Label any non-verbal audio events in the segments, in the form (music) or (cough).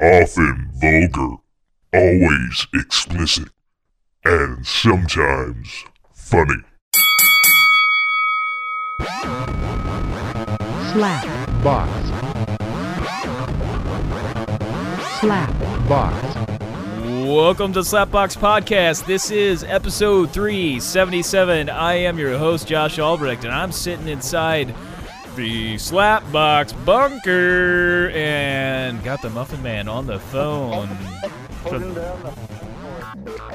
often vulgar, always explicit, and sometimes funny. slap, box, slap, box, Welcome to Slapbox Podcast. This is episode 377. I am your host, Josh Albrecht, and I'm sitting inside the Slapbox bunker and got the Muffin Man on the phone. Holding down the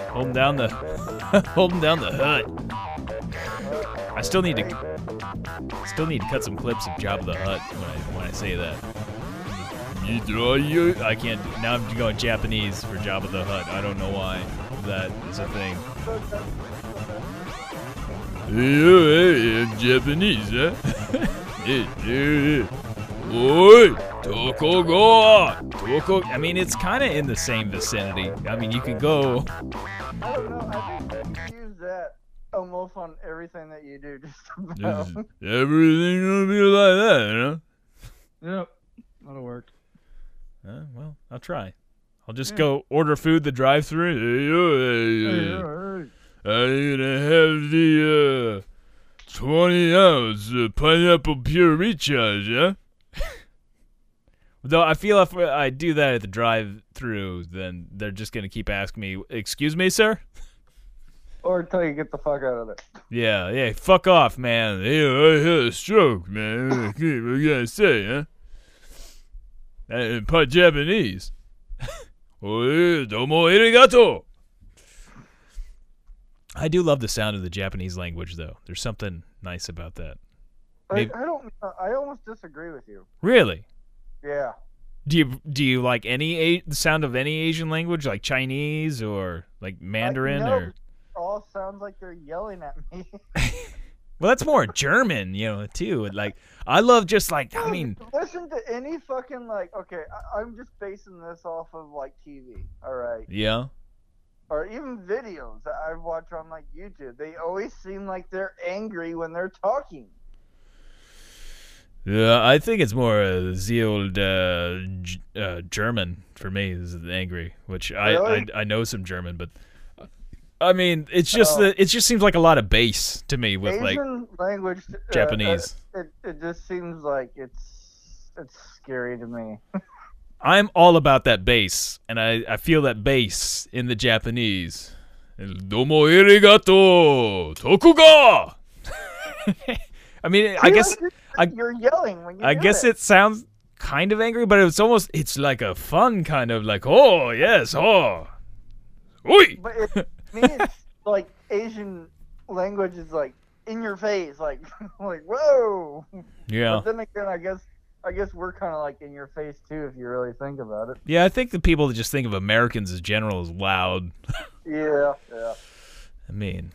Holding down the (laughs) holding down the hut. I still need to still need to cut some clips of Jabba the Hutt when I when I say that. I can't. Now I'm going Japanese for Jabba the Hutt. I don't know why that is a thing. Japanese, huh? (laughs) Oi, Toko Toko. I mean, it's kind of in the same vicinity. I mean, you could go. I don't know. I think you use that almost on everything that you do. (laughs) Just about. Everything will be like that, you know? Yep, that'll work. Uh, well, I'll try. I'll just go order food the drive-through. Hey, yo, hey, uh, Alright. I'm gonna have the uh, 20 ounce uh, pineapple pure recharge, huh? (laughs) Though I feel if I do that at the drive-through, then they're just gonna keep asking me, "Excuse me, sir." (laughs) Or until you get the fuck out of there. Yeah, yeah, fuck off, man. Hey, I had a stroke, man. What you gotta say, huh? And part Japanese. (laughs) Oi, domo arigato. I do love the sound of the Japanese language, though. There's something nice about that. I, Maybe- I don't. I almost disagree with you. Really? Yeah. Do you do you like any a- the sound of any Asian language, like Chinese or like Mandarin no. or? It all sounds like they're yelling at me. (laughs) (laughs) Well, that's more German, you know, too. Like I love just like I mean, listen to any fucking like. Okay, I, I'm just basing this off of like TV. All right. yeah. Or even videos that I've watched on like YouTube, they always seem like they're angry when they're talking. Yeah, I think it's more uh, the old uh, G- uh, German for me is angry, which I, Really? I I know some German, but I mean it's just Oh. that it just seems like a lot of bass to me with like Asian language, uh, Japanese. uh, it, it just seems like it's it's scary to me. (laughs) I'm all about that bass, and I I feel that bass in the Japanese. Domo arigato, tokuga. (laughs) I mean, I guess you're, I- you're yelling when you. I guess it. it sounds kind of angry, but it's almost it's like a fun kind of like oh yes oh, oi. But it, to me, it's like Asian language is like in your face, like (laughs) like whoa. Yeah, But then again, I guess I guess we're kind of like in your face too, if you really think about it. yeah. I think the people that just think of Americans as general as loud. (laughs) Yeah, yeah. I mean,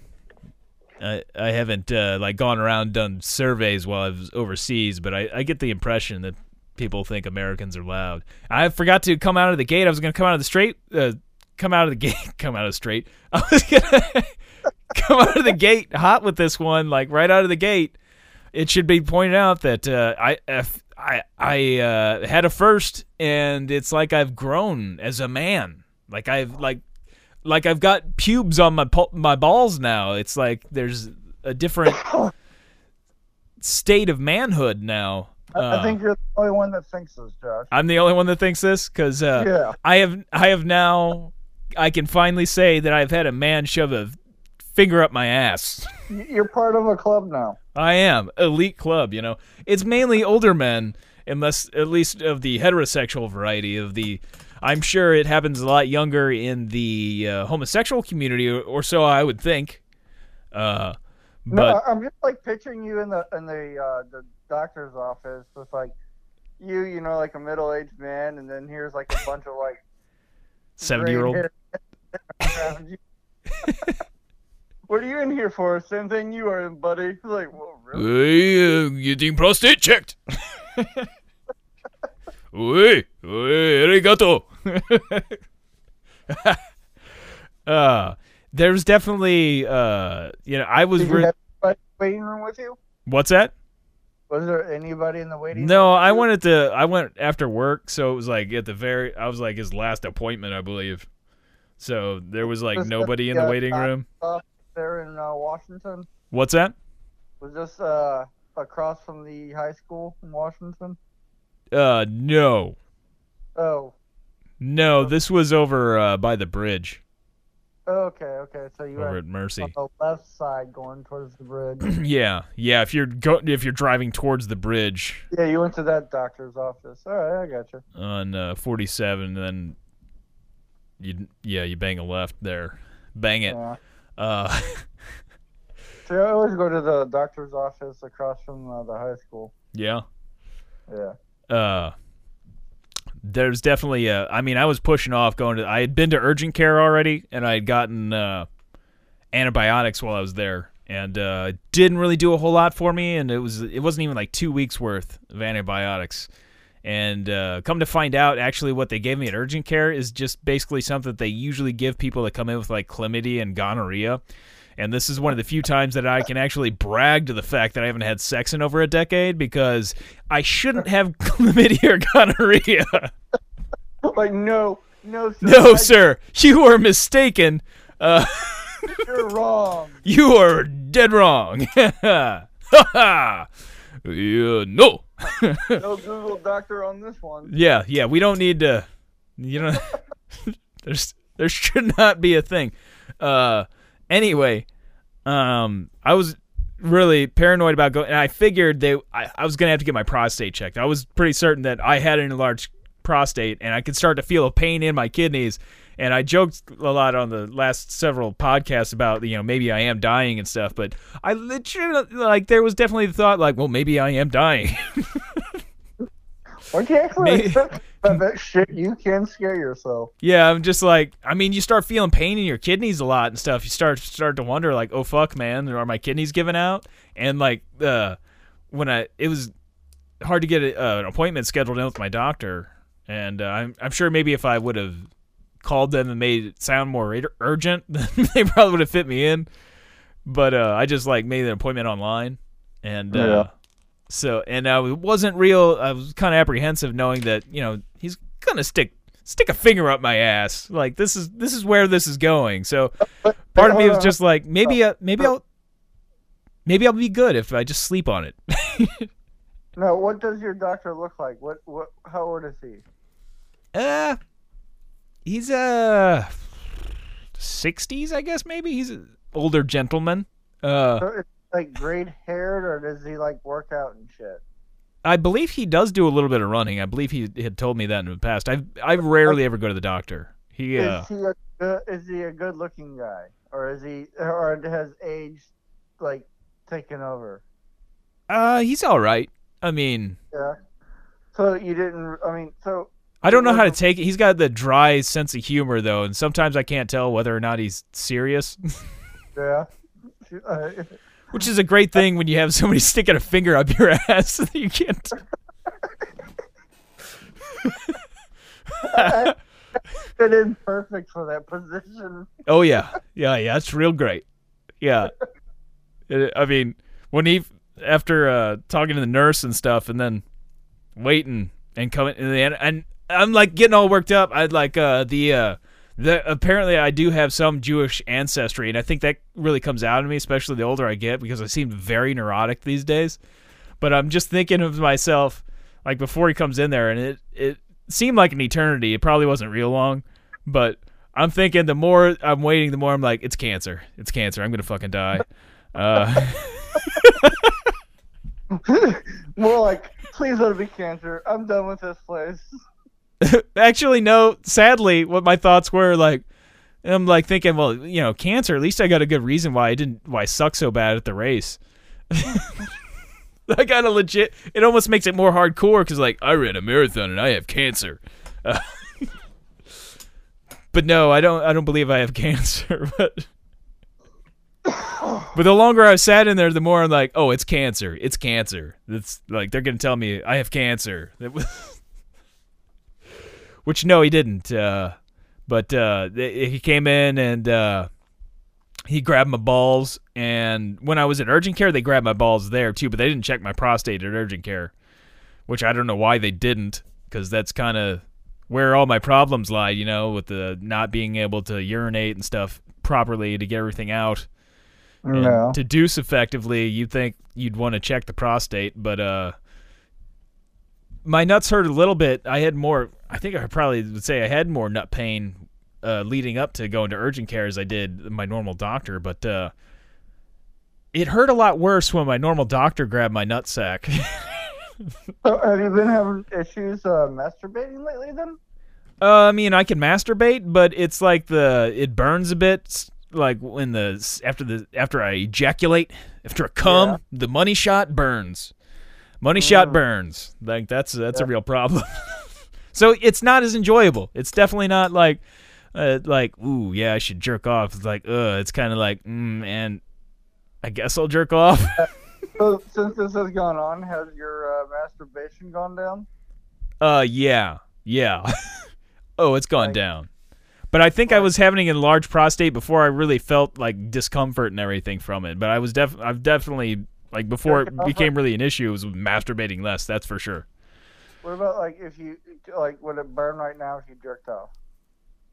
I I haven't uh, like gone around done surveys while I was overseas, but I, I get the impression that people think Americans are loud. I forgot to come out of the gate. I was gonna come out of the straight, uh, come out of the gate, (laughs) come out of the straight. I was gonna (laughs) come out of the gate hot with this one, like right out of the gate. It should be pointed out that uh, I if I I uh, had a first, and it's like I've grown as a man. Like I've like like I've got pubes on my my balls now. It's like there's a different (coughs) state of manhood now. I, Uh, I think you're the only one that thinks this, Josh. I'm the only one that thinks this because uh, Yeah. I have I have now I can finally say that I've had a man shove a finger up my ass. You're part of a club now. I am elite club. You know, it's mainly older men, unless at least of the heterosexual variety of the. I'm sure it happens a lot younger in the uh, homosexual community, or, or so I would think. Uh, No, but I- I'm just like picturing you in the in the uh, the doctor's office with like you, you know, like a middle aged man, and then here's like a bunch of like seventy year old. gray hair around you. What are you in here for? Same thing you are in, buddy. (laughs) Like, whoa, really? Hey, uh, getting prostate checked. (laughs) Oi, oi, arigato. (laughs) uh, there's definitely, uh, you know, I was. Did you Re- have a waiting room with you? What's that? Was there anybody in the waiting? No, room? I wanted to. I went after work, so it was like at the very. I was like his last appointment, I believe. So there was like Was that nobody in the, the uh, waiting doc- room. There in uh, Washington. What's that? Was this uh, across from the high school in Washington? Uh, no, Oh, no. This was over uh, by the bridge okay, okay. So you over were at Mercy. on the left side going towards the bridge. (clears throat) yeah, yeah. If you're go, if you're driving towards the bridge yeah, you went to that doctor's office. All right, I got you. on uh, 47, then you yeah you bang a left there, bang it. Yeah. Uh, (laughs) So I always go to the doctor's office across from uh, the high school. yeah. Yeah. uh there's definitely a I mean I was pushing off going to I had been to urgent care already and I had gotten uh antibiotics while I was there and uh it didn't really do a whole lot for me and it was it wasn't even like 2 weeks worth of antibiotics. And uh, come to find out, actually, what they gave me at urgent care is just basically something that they usually give people that come in with like chlamydia and gonorrhea. And this is one of the few times that I can actually brag to the fact that I haven't had sex in over a decade because I shouldn't have (laughs) chlamydia or gonorrhea. (laughs) Like no, no, sir. No, sir, you are mistaken. Uh, (laughs) You're wrong. you are dead wrong. Ha ha. Yeah, no. (laughs) No Google doctor on this one. Yeah, yeah, we don't need to. You know, (laughs) there's there should not be a thing. Uh, anyway, um, I was really paranoid about going, and I figured they, I, I was gonna have to get my prostate checked. I was pretty certain that I had an enlarged prostate, and I could start to feel a pain in my kidneys. And I joked a lot on the last several podcasts about you know maybe I am dying and stuff, but I legit like there was definitely the thought like, well, maybe I am dying. Once you actually Maybe- accept that, that shit, you can scare yourself. Yeah, I'm just like, I mean, you start feeling pain in your kidneys a lot and stuff. You start start to wonder, like, oh fuck, man, are my kidneys giving out? And like, uh, when I, it was hard to get a, uh, an appointment scheduled in with my doctor, and uh, I'm I'm sure maybe if I would have called them and made it sound more ur- urgent, (laughs) then they probably would have fit me in. But uh, I just like made an appointment online, and uh, so and uh, it wasn't real. I was kind of apprehensive knowing that you know he's gonna stick stick a finger up my ass. Like this is this is where this is going. So part of me was just like maybe uh, maybe I'll maybe I'll be good if I just sleep on it. (laughs) No, what does your doctor look like? What what? How old is he? uh, he's uh sixties, I guess. Maybe he's an older gentleman. Uh, So it's like grayed haired, or does he like work out and shit? I believe he does do a little bit of running. I believe he had told me that in the past. I I rarely ever go to the doctor. He uh, Is he a good, is he a good looking guy, or is he or has age like taken over? uh he's all right. I mean, Yeah. So you didn't. I mean, so I don't know how to take it. He's got the dry sense of humor though, and sometimes I can't tell whether or not he's serious, (laughs) yeah. Uh, which is a great thing when you have somebody (laughs) sticking a finger up your (laughs) ass that you can't. fit in perfect for that position. Oh yeah, yeah, yeah. It's real great. Yeah, I mean, when he after uh, talking to the nurse and stuff, and then waiting and coming in the end, and I'm like getting all worked up. I'd like uh, the uh, the apparently I do have some Jewish ancestry, and I think that really comes out of me, especially the older I get, because I seem very neurotic these days. But I'm just thinking of myself like before he comes in there, and it it seemed like an eternity. It probably wasn't real long, but I'm thinking the more I'm waiting, the more I'm like, it's cancer. It's cancer. I'm gonna fucking die. Uh, (laughs) More like, please let it be cancer. I'm done with this place. (laughs) actually, no. Sadly, what my thoughts were like, I'm like thinking, well, you know, cancer. At least I got a good reason why I didn't, why I suck so bad at the race. (laughs) I got a legit. It almost makes it more hardcore because, like, I ran a marathon and I have cancer. Uh, (laughs) but no, I don't. I don't believe I have cancer. But but the longer I sat in there, the more I'm like, oh, it's cancer. It's cancer. It's like they're gonna tell me I have cancer. That was. Which no, he didn't. Uh, but uh, th- he came in and uh, he grabbed my balls, and when I was at urgent care, they grabbed my balls there too, but they didn't check my prostate at urgent care, which I don't know why they didn't, because that's kind of where all my problems lie, you know, with the not being able to urinate and stuff properly to get everything out. And No. To deuce effectively, you'd think you'd want to check the prostate, but uh, my nuts hurt a little bit. I had more. I think I probably would say I had more nut pain uh, leading up to going to urgent care as I did my normal doctor, but uh, it hurt a lot worse when my normal doctor grabbed my nutsack. (laughs) So have you been having issues uh, masturbating lately then? Uh, I mean, I can masturbate, but it's like the it burns a bit, like when the after the after I ejaculate, after I cum, Yeah. the money shot burns. Money shot burns. Like that's that's a real problem. (laughs) so it's not as enjoyable. It's definitely not like uh, like ooh yeah I should jerk off. It's like uh it's kind of like mm, and I guess I'll jerk off. (laughs) So (laughs) since this has gone on, has your uh, masturbation gone down? Uh, yeah, yeah. (laughs) oh, it's gone Like- down. But I think I was having an enlarged prostate before I really felt like discomfort and everything from it. But I was def I've definitely like before it became really an issue, it was masturbating less. That's for sure. What about like if you like would it burn right now if you jerked off?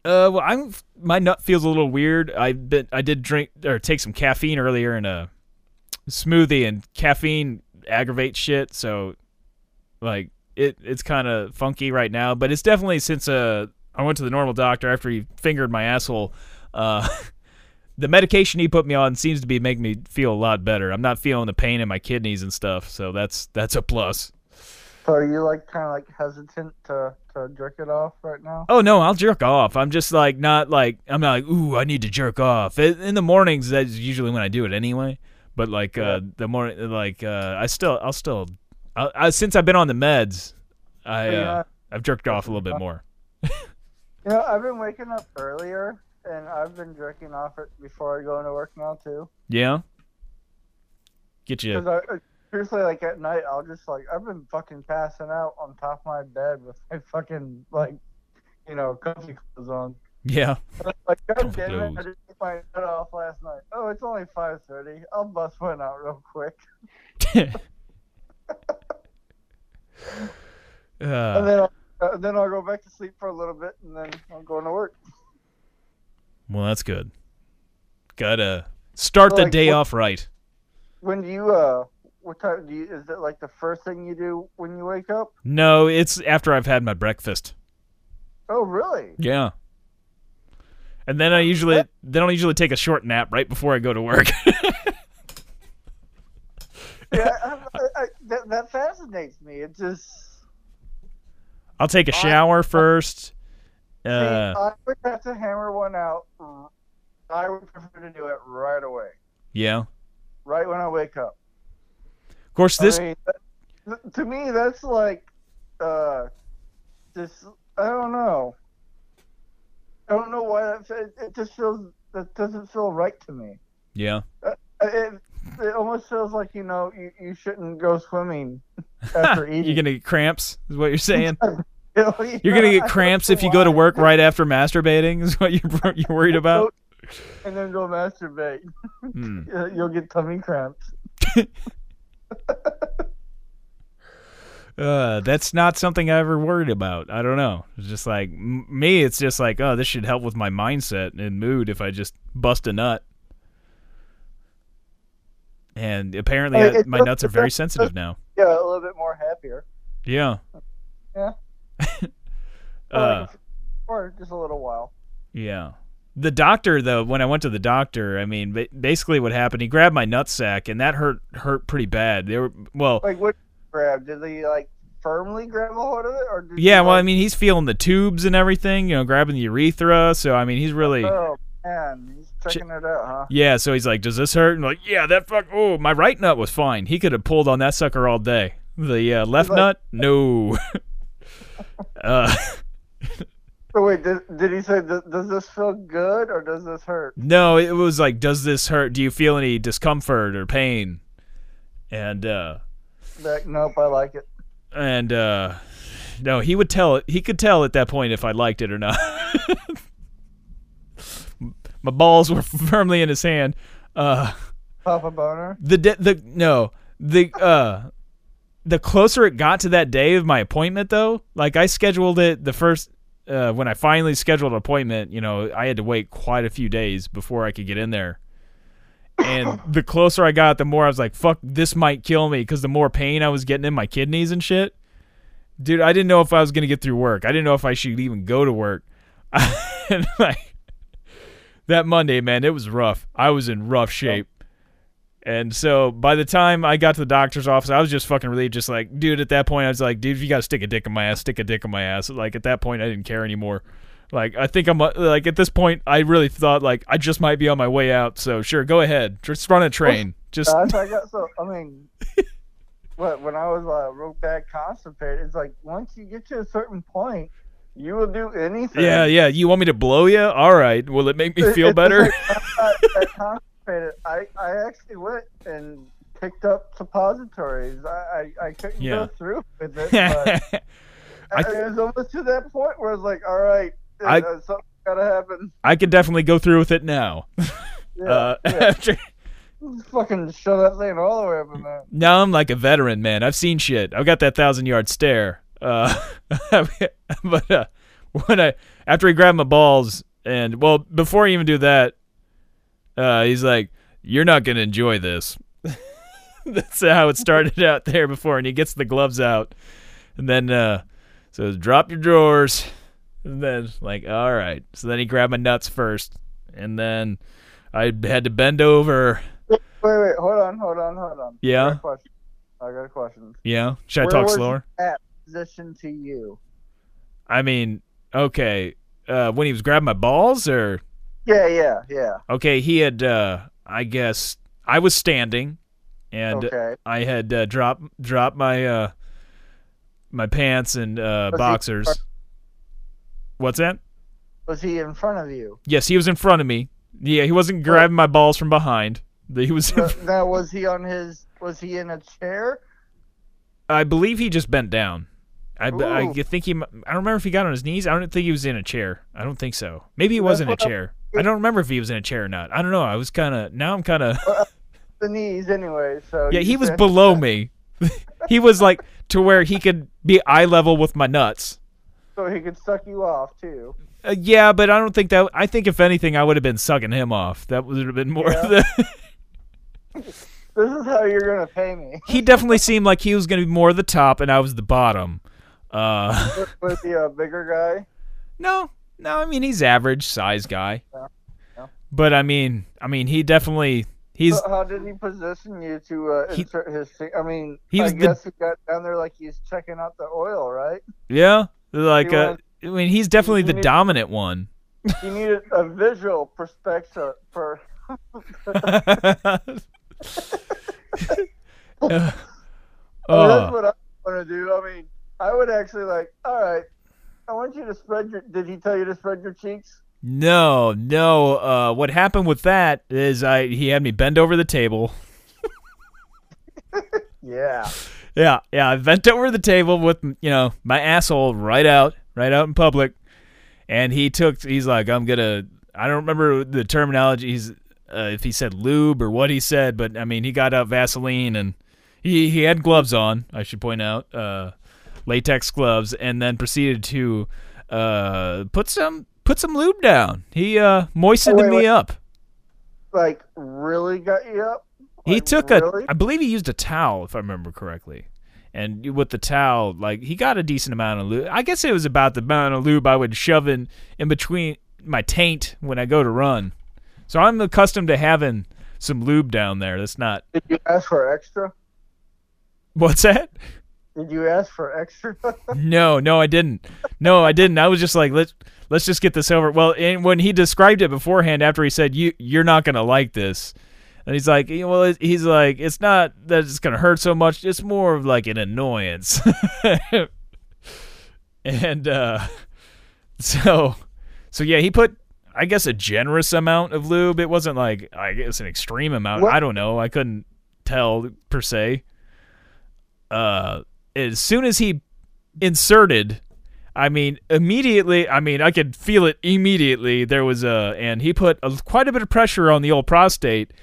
Uh, well, I'm my nut feels a little weird. I been I did drink or take some caffeine earlier in a smoothie, and caffeine aggravates shit. So, like it it's kind of funky right now. But it's definitely since uh I went to the normal doctor after he fingered my asshole. Uh, (laughs) the medication he put me on seems to be making me feel a lot better. I'm not feeling the pain in my kidneys and stuff. So that's that's a plus. So are you like kind of like hesitant to to jerk it off right now? Oh no, I'll jerk off. I'm just like not like I'm not like ooh I need to jerk off. In in the mornings that's usually when I do it anyway. But like uh, the morning like uh, I still I'll still I, I, since I've been on the meds, I Yeah. uh, I've jerked off a little bit more. (laughs) You know, I've been waking up earlier, and I've been jerking off before I go into work now too. Yeah. Get you. Because seriously like at night, I'll just like I've been fucking passing out on top of my bed with my fucking like, you know, comfy clothes on. Yeah. Like, god damn it, I just took my head off last night. Oh, it's only five thirty. I'll bust one out real quick, (laughs) and uh, then I'll, uh, then I'll go back to sleep for a little bit, and then I'm going to work. well, that's good. Gotta start the Like, day off right. When do you uh, what time do you? Is it like the first thing you do when you wake up? No, it's after I've had my breakfast. Oh, really? Yeah. And then I usually then I'll usually take a short nap right before I go to work. (laughs) Yeah, I, I, I, that, that fascinates me. It just. I'll take a shower first. See, Uh, I would have to hammer one out. I would prefer to do it right away, yeah. right when I wake up. Course, this I mean, that, to me, that's like, uh, just I don't know. I don't know why that it just feels that doesn't feel right to me. yeah. It, it almost feels like you know you, you shouldn't go swimming after (laughs) eating. You're gonna get cramps, is what you're saying. (laughs) You know, You're gonna get (laughs) cramps if you go to work right after masturbating. Is what you're you're worried about? and then go masturbate. Hmm. You'll get tummy cramps. (laughs) Uh, that's not something I ever worried about. I don't know. It's just like m- me. It's just like, oh, this should help with my mindset and mood if I just bust a nut. And apparently, I, my nuts are very sensitive now. Yeah, a little bit more happier. Yeah. Yeah. (laughs) Uh, or just a little while. Yeah. The doctor, though, when I went to the doctor, I mean, basically what happened, he grabbed my nutsack, and that hurt hurt pretty bad. They were well, Like what? Grab? Did he like firmly grab a hold of it, or yeah. Well, I mean, he's feeling the tubes and everything, you know, grabbing the urethra. So I mean, he's really Oh man, he's checking it out, huh? yeah. So he's like, "Does this hurt?" And I'm like, yeah, that fuck. Oh, my right nut was fine. He could have pulled on that sucker all day. The uh, left like- nut, no. (laughs) uh, (laughs) So wait, did, did he say "Does- does this feel good or does this hurt? no, it was like, "Does this hurt? Do you feel any discomfort or pain?" And uh, Like, nope, I like it. and uh no he would tell it he could tell at that point if i liked it or not (laughs) my balls were firmly in his hand. Uh, Papa Boner. the de- the no the uh the closer it got to that day of my appointment though like i scheduled it the first uh when i finally scheduled an appointment you know i had to wait quite a few days before i could get in there. And (coughs) the closer i got the more i was like fuck this might kill me because the more pain i was getting in my kidneys and shit. Dude i didn't know if i was gonna get through work. I didn't know if i should even go to work. (laughs) And like that monday man it was rough. I was in rough shape and so by the time I got to the doctor's office, I was just fucking relieved. Just like, dude, at that point, I was like, dude, if you got to stick a dick in my ass, stick a dick in my ass. Like, at that point, I didn't care anymore. Like, I think I'm, uh, like, at this point, I really thought, like, I just might be on my way out. So, sure, go ahead. Just run a train. (laughs) Just, I got so. I mean, (laughs) what when I was uh, real bad constipated, it's like once you get to a certain point, you will do anything. yeah, yeah. You want me to blow you? All right. Will it make me feel better? like, (laughs) I'm not that constipated. I I actually went and picked up suppositories. I I, I couldn't Yeah. go through with it. But (laughs) I- it was almost to that point where I was like, all right, I- uh, something's gotta happen. I could definitely go through with it now. (laughs) Yeah, Uh, yeah. (laughs) after, fucking shove that thing all the way up in there. now I'm like a veteran, man. I've seen shit. I've got that thousand yard stare. Uh, but uh, when I after he grabbed my balls and well before he even do that, uh, he's like, "You're not gonna enjoy this." (laughs) That's how it started (laughs) out there before, and he gets the gloves out, and then uh, says, "Drop your drawers," and then like, "All right." So then he grabbed my nuts first, and then I had to bend over. Wait, wait, hold on, hold on, hold on. Yeah? got a question. I got a question. Yeah, should I Where talk slower? At position to you. I mean, okay. Uh, when he was grabbing my balls, or Yeah, yeah, yeah. okay, he had. Uh, I guess I was standing, and okay. I had uh, dropped dropped my uh, my pants and uh, boxers. What's that? Was he in front of you? Yes, he was in front of me. Yeah, he wasn't grabbing my balls from behind. He was. No- now, was he on his? Was he in a chair? (laughs) I believe he just bent down. I, I think he. I don't remember if he got on his knees. I don't think he was in a chair. I don't think so. Maybe he was in a chair. I don't remember if he was in a chair or not. I don't know. I was kind of. Now I'm kind of. The knees, anyway. So (laughs) Yeah, he was below me. (laughs) he was like to where he could be eye level with my nuts. So he could suck you off too. Uh, yeah, but I don't think that. I think if anything, I would have been sucking him off. That would have been more. Yeah. The, (laughs) This is how you're gonna pay me. he definitely seemed like he was going to be more the top, and I was the bottom. Uh, Was he a bigger guy? no, no. I mean, he's average size guy. Yeah, yeah. But I mean, I mean, he definitely. He's So how did he position you to uh, He- insert his? I mean, He I was the- guess he got down there like he's checking out the oil, right? yeah, like uh, I mean, he's definitely the he- dominant one. He needed a visual perspective for. Uh, (laughs) (laughs) I mean, oh. that's what I want to do. I mean, I would actually like. All right, I want you to spread your. Did he tell you to spread your cheeks? No, no. Uh, what happened with that is I he had me bend over the table. (laughs) Yeah. Yeah, yeah. I bent over the table with you know my asshole right out, right out in public, and he took. He's like, I'm gonna. I don't remember the terminology. He's uh, if he said lube or what he said, but I mean he got out Vaseline and he he had gloves on. I should point out, uh, latex gloves, and then proceeded to uh, put some put some lube down. He uh, moistened Oh, wait, me wait. up. Like really got you up? He took really? a, I believe he used a towel, if I remember correctly. And with the towel, like he got a decent amount of lube. I guess it was about the amount of lube I would shove in in between my taint when I go to run. So I'm accustomed to having some lube down there. That's not. Did you ask for extra? What's that? Did you ask for extra? (laughs) No, no, I didn't. No, I didn't. I was just like, let's let's just get this over. Well, and when he described it beforehand, after he said you you're not gonna like this, and he's like, you know, well, he's like, it's not that it's gonna hurt so much. It's more of like an annoyance. (laughs) and uh, so, so yeah, he put. I guess a generous amount of lube. It wasn't like I guess an extreme amount. What- I don't know. I couldn't tell per se. Uh, as soon as he inserted, I mean, immediately. I mean, I could feel it immediately. There was a, and he put a, quite a bit of pressure on the old prostate,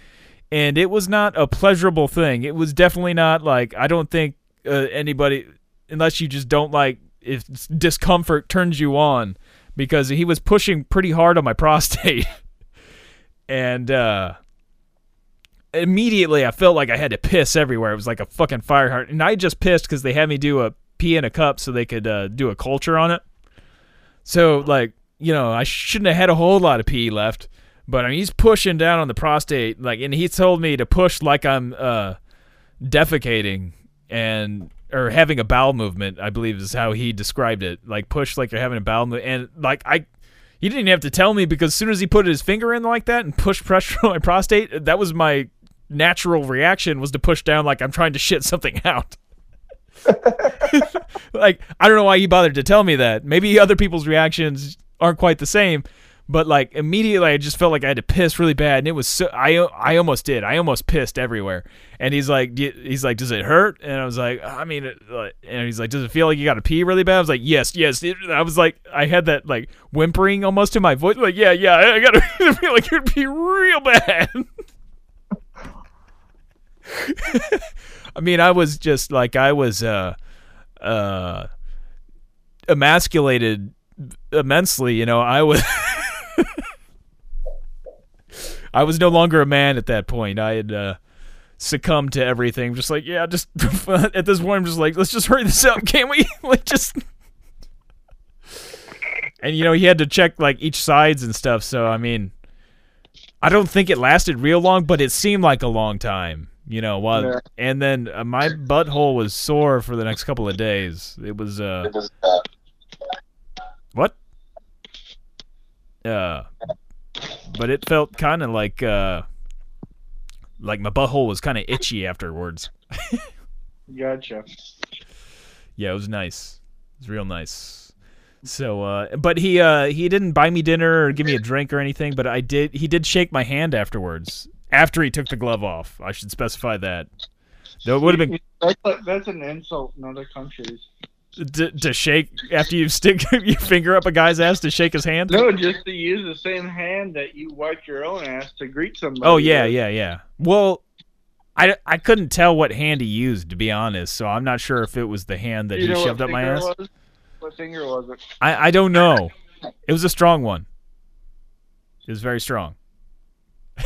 and it was not a pleasurable thing. It was definitely not like I don't think uh, anybody, unless you just don't like if discomfort turns you on, because he was pushing pretty hard on my (laughs) prostate, and uh, immediately I felt like I had to piss everywhere. It was like a fucking fire heart, and I just pissed because they had me do a pee in a cup so they could uh, do a culture on it. So like you know I shouldn't have had a whole lot of pee left, but I mean he's pushing down on the prostate like, and he told me to push like I'm uh, defecating and or having a bowel movement. I believe is how he described it. Like push like you're having a bowel movement, and like I. He didn't even have to tell me because as soon as he put his finger in like that and pushed pressure (laughs) on my prostate, that was my natural reaction was to push down like I'm trying to shit something out. (laughs) like I don't know why he bothered to tell me that. Maybe other people's reactions aren't quite the same, but like immediately I just felt like I had to piss really bad, and it was so I I almost did. I almost pissed everywhere. And he's like he's like, does it hurt? And I was like, I mean, it, and he's like, does it feel like you got to pee really bad? I was like, yes, yes. I was like, I had that like whimpering almost in my voice, like, yeah, yeah, I got to (laughs) feel like you'd pee real bad. (laughs) (laughs) I mean, I was just like I was uh uh emasculated immensely, you know. I was (laughs) I was no longer a man at that point. I had uh succumbed to everything. Just like, yeah, just (laughs) at this point I'm just like, let's just hurry this up, can't we? like just And you know, he had to check like each sides and stuff, so I mean I don't think it lasted real long, but it seemed like a long time. You know, while Yeah. and then uh, my butthole was sore for the next couple of days. It was uh what? Uh but it felt kind of like uh like my butthole was kind of itchy afterwards. (laughs) Gotcha. Yeah, it was nice. It was real nice. So, uh, but he uh, he didn't buy me dinner or give me a drink or anything. But I did. He did shake my hand afterwards. After he took the glove off, I should specify that. Though it would have been That's, a, that's an insult in other countries. to, to shake after you stick (laughs) your finger up a guy's ass to shake his hand. No, just to use the same hand that you wipe your own ass to greet somebody. Oh yeah, with. yeah, yeah. Well, I, I couldn't tell what hand he used to be honest. So I'm not sure if it was the hand that You he shoved up my ass. Was? What finger was it? I I don't know. It was a strong one. It was very strong. (laughs)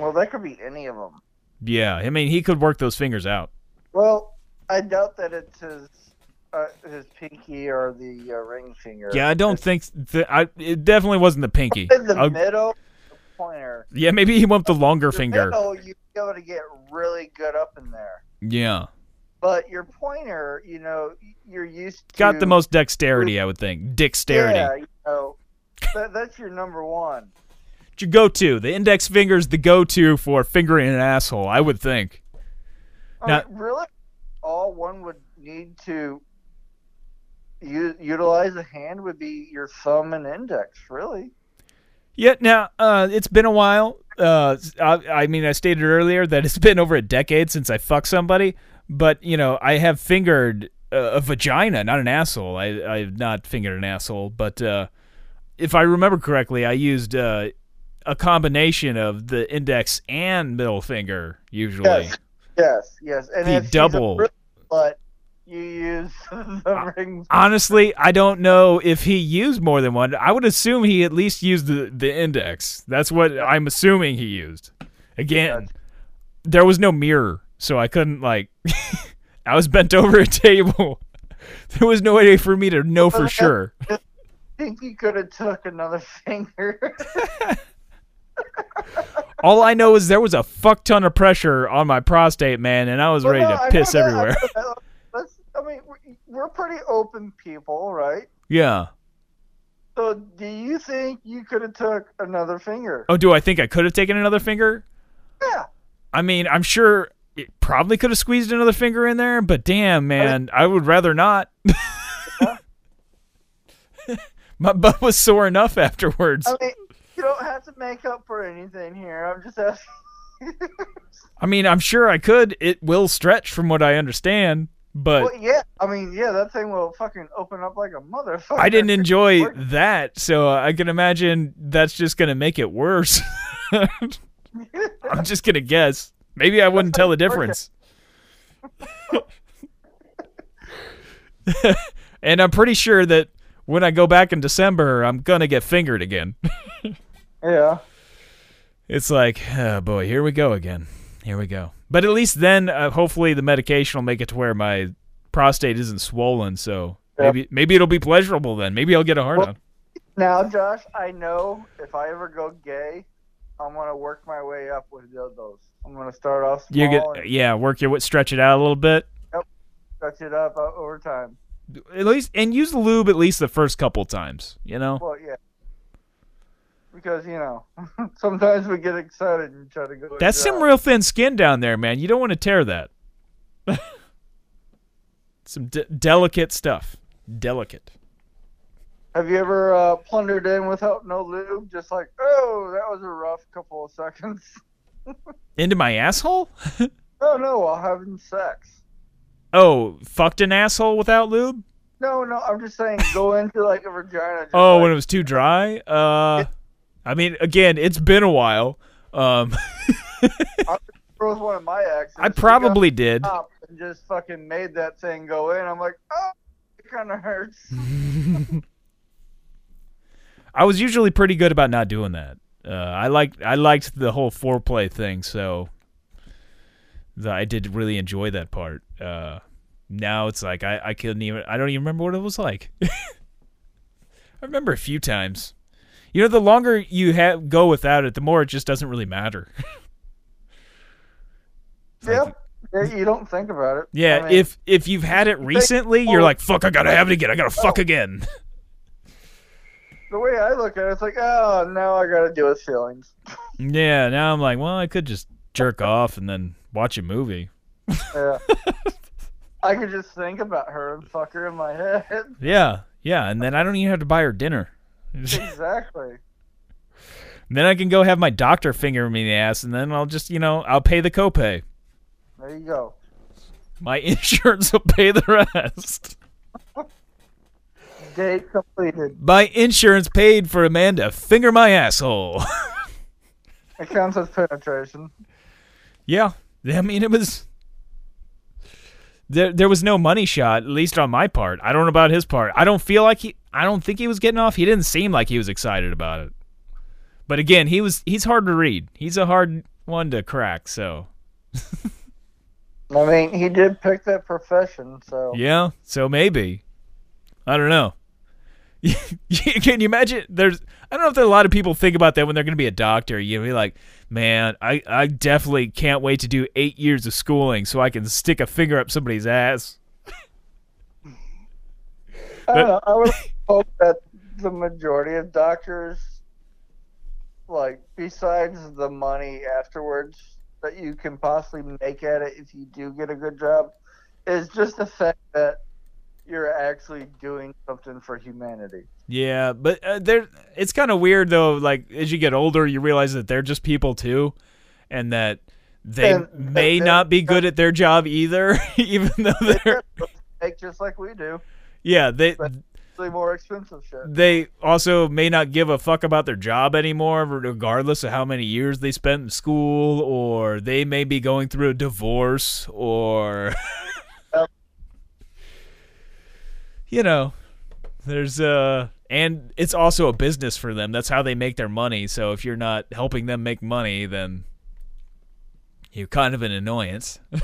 Well, that could be any of them. Yeah, I mean he could work those fingers out. Well, I doubt that it's his uh, his pinky or the uh, ring finger. Yeah, I don't It's think th- I. It definitely wasn't the pinky. in the I'll- middle, the pointer. yeah, maybe he went with the longer The finger. middle, you'd be able to get really good up in there. Yeah, But your pointer, you know, you're used to. got the most dexterity, I would think. Dexterity. Yeah, you know, that, that's your number one. It's your go-to. The index finger's the go-to for fingering an asshole. I would think. I Now- mean, really, all one would need to u- utilize a hand would be your thumb and index. Really. Yeah. Now, uh, it's been a while. Uh, I, I mean, I stated earlier that it's (laughs) been over a decade since I fucked somebody, but you know, I have fingered a, a vagina, not an asshole. I I've not fingered an asshole, but uh, if I remember correctly, I used uh, a combination of the index and middle finger usually. Yes. Yes. Yes. And The if she's a double. really slut, you use (laughs) the uh, ring. Honestly, I don't know if he used more than one. I would assume he at least used the, the index. That's what I'm assuming he used. Again, there was no mirror, so I couldn't like. (laughs) I was bent over a table. (laughs) There was no way for me to know for sure. I think he could have took another finger. All I know is there was a fuck ton of pressure on my prostate, man, and I was Well, ready no, to I piss everywhere. I know that. (laughs) Let's- I mean, we're- pretty open people, right? yeah. So, do you think you could have took another finger? Oh, do I think I could have taken another finger? Yeah. I mean, I'm sure it probably could have squeezed another finger in there, but damn, man, I would rather not. (laughs) My butt was sore enough afterwards. I mean, you don't have to make up for anything here. I'm just asking. I mean, I'm sure I could. It will stretch from what I understand. But Well, yeah, I mean, yeah, that thing will fucking open up like a motherfucker. I didn't enjoy (laughs) that, so I can imagine that's just gonna make it worse. (laughs) I'm just gonna guess. Maybe I wouldn't tell the (laughs) difference. and I'm pretty sure that when I go back in December, I'm gonna get fingered again. Yeah. It's like, oh boy, here we go again. Here we go. But at least then, uh, hopefully, the medication will make it to where my prostate isn't swollen. So Yeah. maybe maybe it'll be pleasurable then. Maybe I'll get a hard Well- on. Now, Josh, I know if I ever go gay, I'm gonna work my way up with dildos. I'm gonna start off small You get yeah, work your stretch it out a little bit. Yep, stretch it up uh, over time. At least and use lube at least the first couple times. You know. Well, yeah. Because you know, (laughs) sometimes we get excited and try to go. That's some dry. real thin skin down there, man. You don't want to tear that. (laughs) some de- delicate stuff. Delicate. Have you ever uh, plundered in without no lube? Just like, oh, that was a rough couple of seconds. (laughs) Into my asshole? Oh no, while having sex. Oh, fucked an asshole without lube? No, no, I'm just saying, go into like a vagina. Oh, like, when it was too dry? Uh I mean, again, it's been a while. Um was one of my exes. I probably did. and just fucking made that thing go in. I'm like, oh, it kind of hurts. (laughs) I was usually pretty good about not doing that. Uh, I liked I liked the whole foreplay thing, so the, I did really enjoy that part. Uh, now it's like I, I couldn't even I don't even remember what it was like. (laughs) I remember a few times. You know, the longer you have go without it, the more it just doesn't really matter. (laughs) It's like- Yeah, you don't think about it. yeah, I mean, if if you've had it recently, you're like, fuck, I gotta have it again. I gotta fuck oh. again. (laughs) the way I look at it, it's like, oh, now I got to deal with feelings. yeah, now I'm like, well, I could just jerk off and then watch a movie. Yeah. (laughs) I could just think about her and fuck her in my head. Yeah, yeah, and then I don't even have to buy her dinner. Exactly. (laughs) then I can go have my doctor finger me in the ass, and then I'll just, you know, I'll pay the copay. There you go. My (laughs) insurance will pay the rest. (laughs) Date completed. My insurance paid for Amanda finger my asshole. It counts as penetration. yeah, I mean it was. There, there was no money shot, at least on my part. I don't know about his part. I don't feel like he. I don't think he was getting off. He didn't seem like he was excited about it. But again, he was. He's hard to read. He's a hard one to crack. So (laughs) I mean, he did pick that profession, so. Yeah, so maybe. I don't know. (laughs) Can you imagine? There's, I don't know if there, a lot of people think about that when they're going to be a doctor. You know, be like, man, I, I definitely can't wait to do eight years of schooling so I can stick a finger up somebody's ass. I don't know. I would (laughs) hope that the majority of doctors, like, besides the money afterwards that you can possibly make at it if you do get a good job, is just the fact that you're actually doing something for humanity. Yeah, but uh, they're, it's kind of weird though. Like as you get older, you realize that they're just people too, and that they And- may and- not be good at their job either, (laughs) even though they're. Make just like we do, Yeah, they But- more expensive shit. they also may not give a fuck about their job anymore, regardless of how many years they spent in school, or they may be going through a divorce, or. (laughs) you know, there's uh, and it's also a business for them. That's how they make their money. So if you're not helping them make money, then you're kind of an annoyance. (laughs)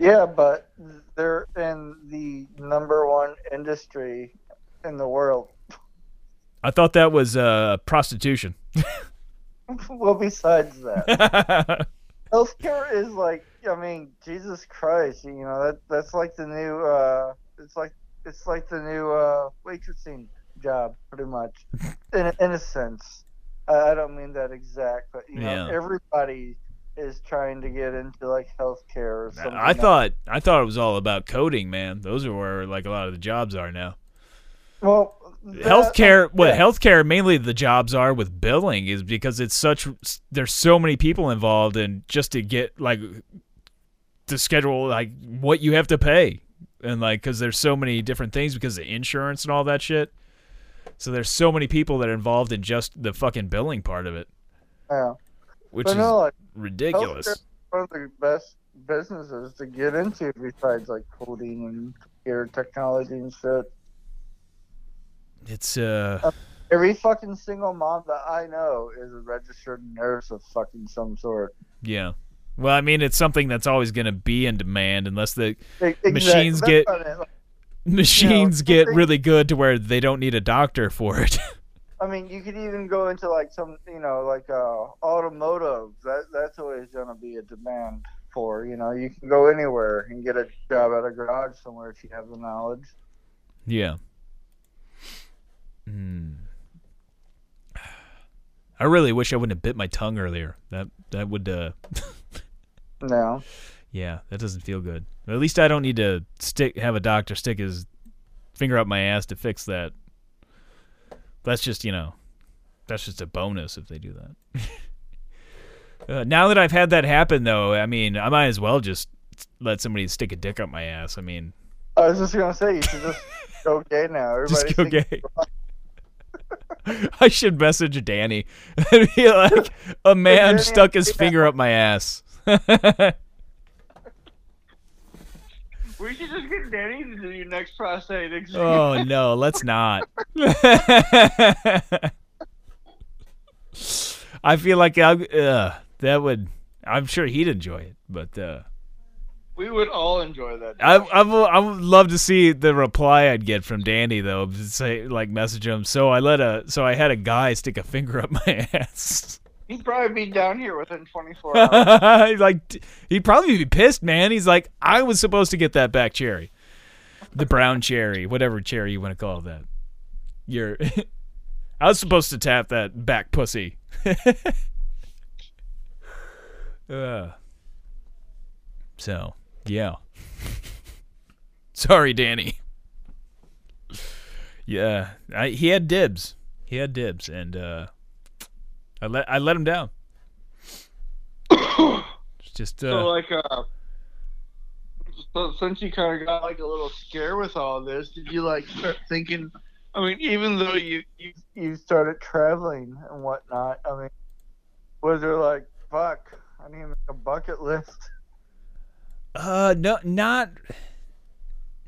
Yeah, but they're in the number one industry in the world. I thought that was uh, prostitution. (laughs) well, besides that, (laughs) healthcare is like, I mean, Jesus Christ, you know that that's like the new, uh, it's like it's like the new uh, waitressing job, pretty much, (laughs) in a- in a sense. I I don't mean that exact, but you know, Yeah. everybody is trying to get into like healthcare or something. I like- thought I thought it was all about coding, man. Those are where like a lot of the jobs are now. well, that- healthcare what yeah. healthcare mainly the jobs are with billing is because it's such there's so many people involved and just to get like to schedule like what you have to pay, and like because there's so many different things because of insurance and all that shit. So there's so many people that are involved in just the fucking billing part of it, Yeah. which But is no, like ridiculous. one of the best businesses to get into besides like coding and computer technology and shit. It's uh, Every fucking single mom that I know is a registered nurse of fucking some sort. yeah. Well, I mean, it's something that's always going to be in demand unless the exactly. Machines get- what I mean. Like, machines get something- really good to where they don't need a doctor for it. (laughs) I mean, you could even go into like some, you know, like uh, automotive. That that's always gonna be a demand for. You know, you can go anywhere and get a job at a garage somewhere if you have the knowledge. Yeah. Hmm. (sighs) I really wish I wouldn't have bit my tongue earlier. That that would uh (laughs) No. yeah, that doesn't feel good. At least I don't need to stick have a doctor stick his finger up my ass to fix that. That's just, you know, that's just a bonus if they do that. (laughs) uh, now that I've had that happen though, I mean, I might as well just let somebody stick a dick up my ass. I mean, I was just gonna say you should just (laughs) go gay now. Everybody Just go gay. (laughs) I should message Danny. and be like, a man stuck his finger up my ass. We should just get Danny to do your next prostate exam. oh no, let's not. I feel like I, uh, that would. I'm sure he'd enjoy it, but uh, We would all enjoy that. I, I, would- I would love to see the reply I'd get from Danny though. Say like message him. So I let a. So I had a guy stick a finger up my (laughs) ass. He'd probably be down here within 24 (laughs) hours. like he'd probably be pissed, man. He's like, I was supposed to get that back cherry, the brown cherry, whatever cherry you want to call that. You're, (laughs) I was supposed to tap that back pussy. (laughs) uh, so yeah. Sorry, Danny. Yeah, I, he had dibs. He had dibs, and uh, I let I let him down. It's (coughs) just So uh, like, uh, so since you kind of got like a little scare with all this, did you like start thinking? I mean, even though you you, you started traveling and whatnot, I mean, was there like, fuck, I need to make a bucket list? uh, no, not.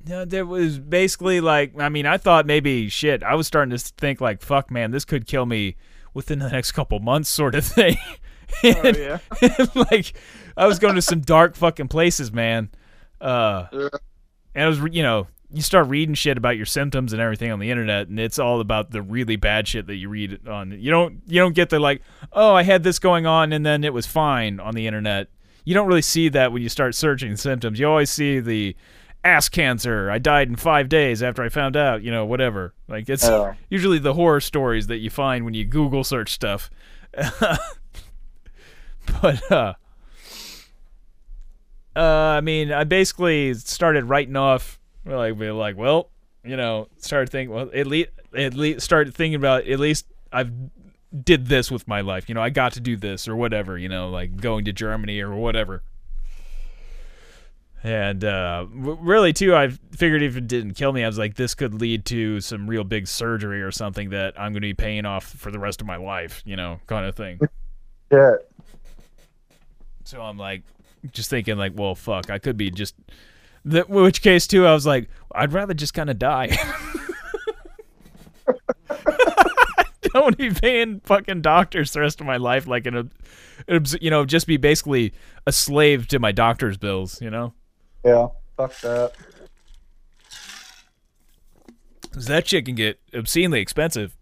No, there was basically like I mean I thought maybe shit I was starting to think like fuck man this could kill me within the next couple months sort of (laughs) thing. And- yeah. like I was going to some dark fucking places, man. Uh, (laughs) Yeah. and I was, you know, you start reading shit about your symptoms and everything on the internet, and it's all about the really bad shit that you read on. You don't, you don't get the like, oh, I had this going on and then it was fine on the internet. You don't really see that when you start searching symptoms. You always see the ass cancer. I died in five days after I found out. You know, whatever. Like it's Yeah. usually the horror stories that you find when you Google search stuff. (laughs) but uh uh I mean I basically started writing off like be like well you know started thinking well at least at least started thinking about at least I've did this with my life you know I got to do this or whatever you know like going to Germany or whatever and uh w- really too I figured if it didn't kill me I was like this could lead to some real big surgery or something that I'm going to be paying off for the rest of my life you know kind of thing Yeah. so I'm like, just thinking like, well, fuck, I could be just. The, which case too, I was like, I'd rather just kind of die. (laughs) Don't be paying fucking doctors the rest of my life like an, you know, just be basically a slave to my doctor's bills, you know. Yeah. Fuck that. 'Cause that shit can get obscenely expensive.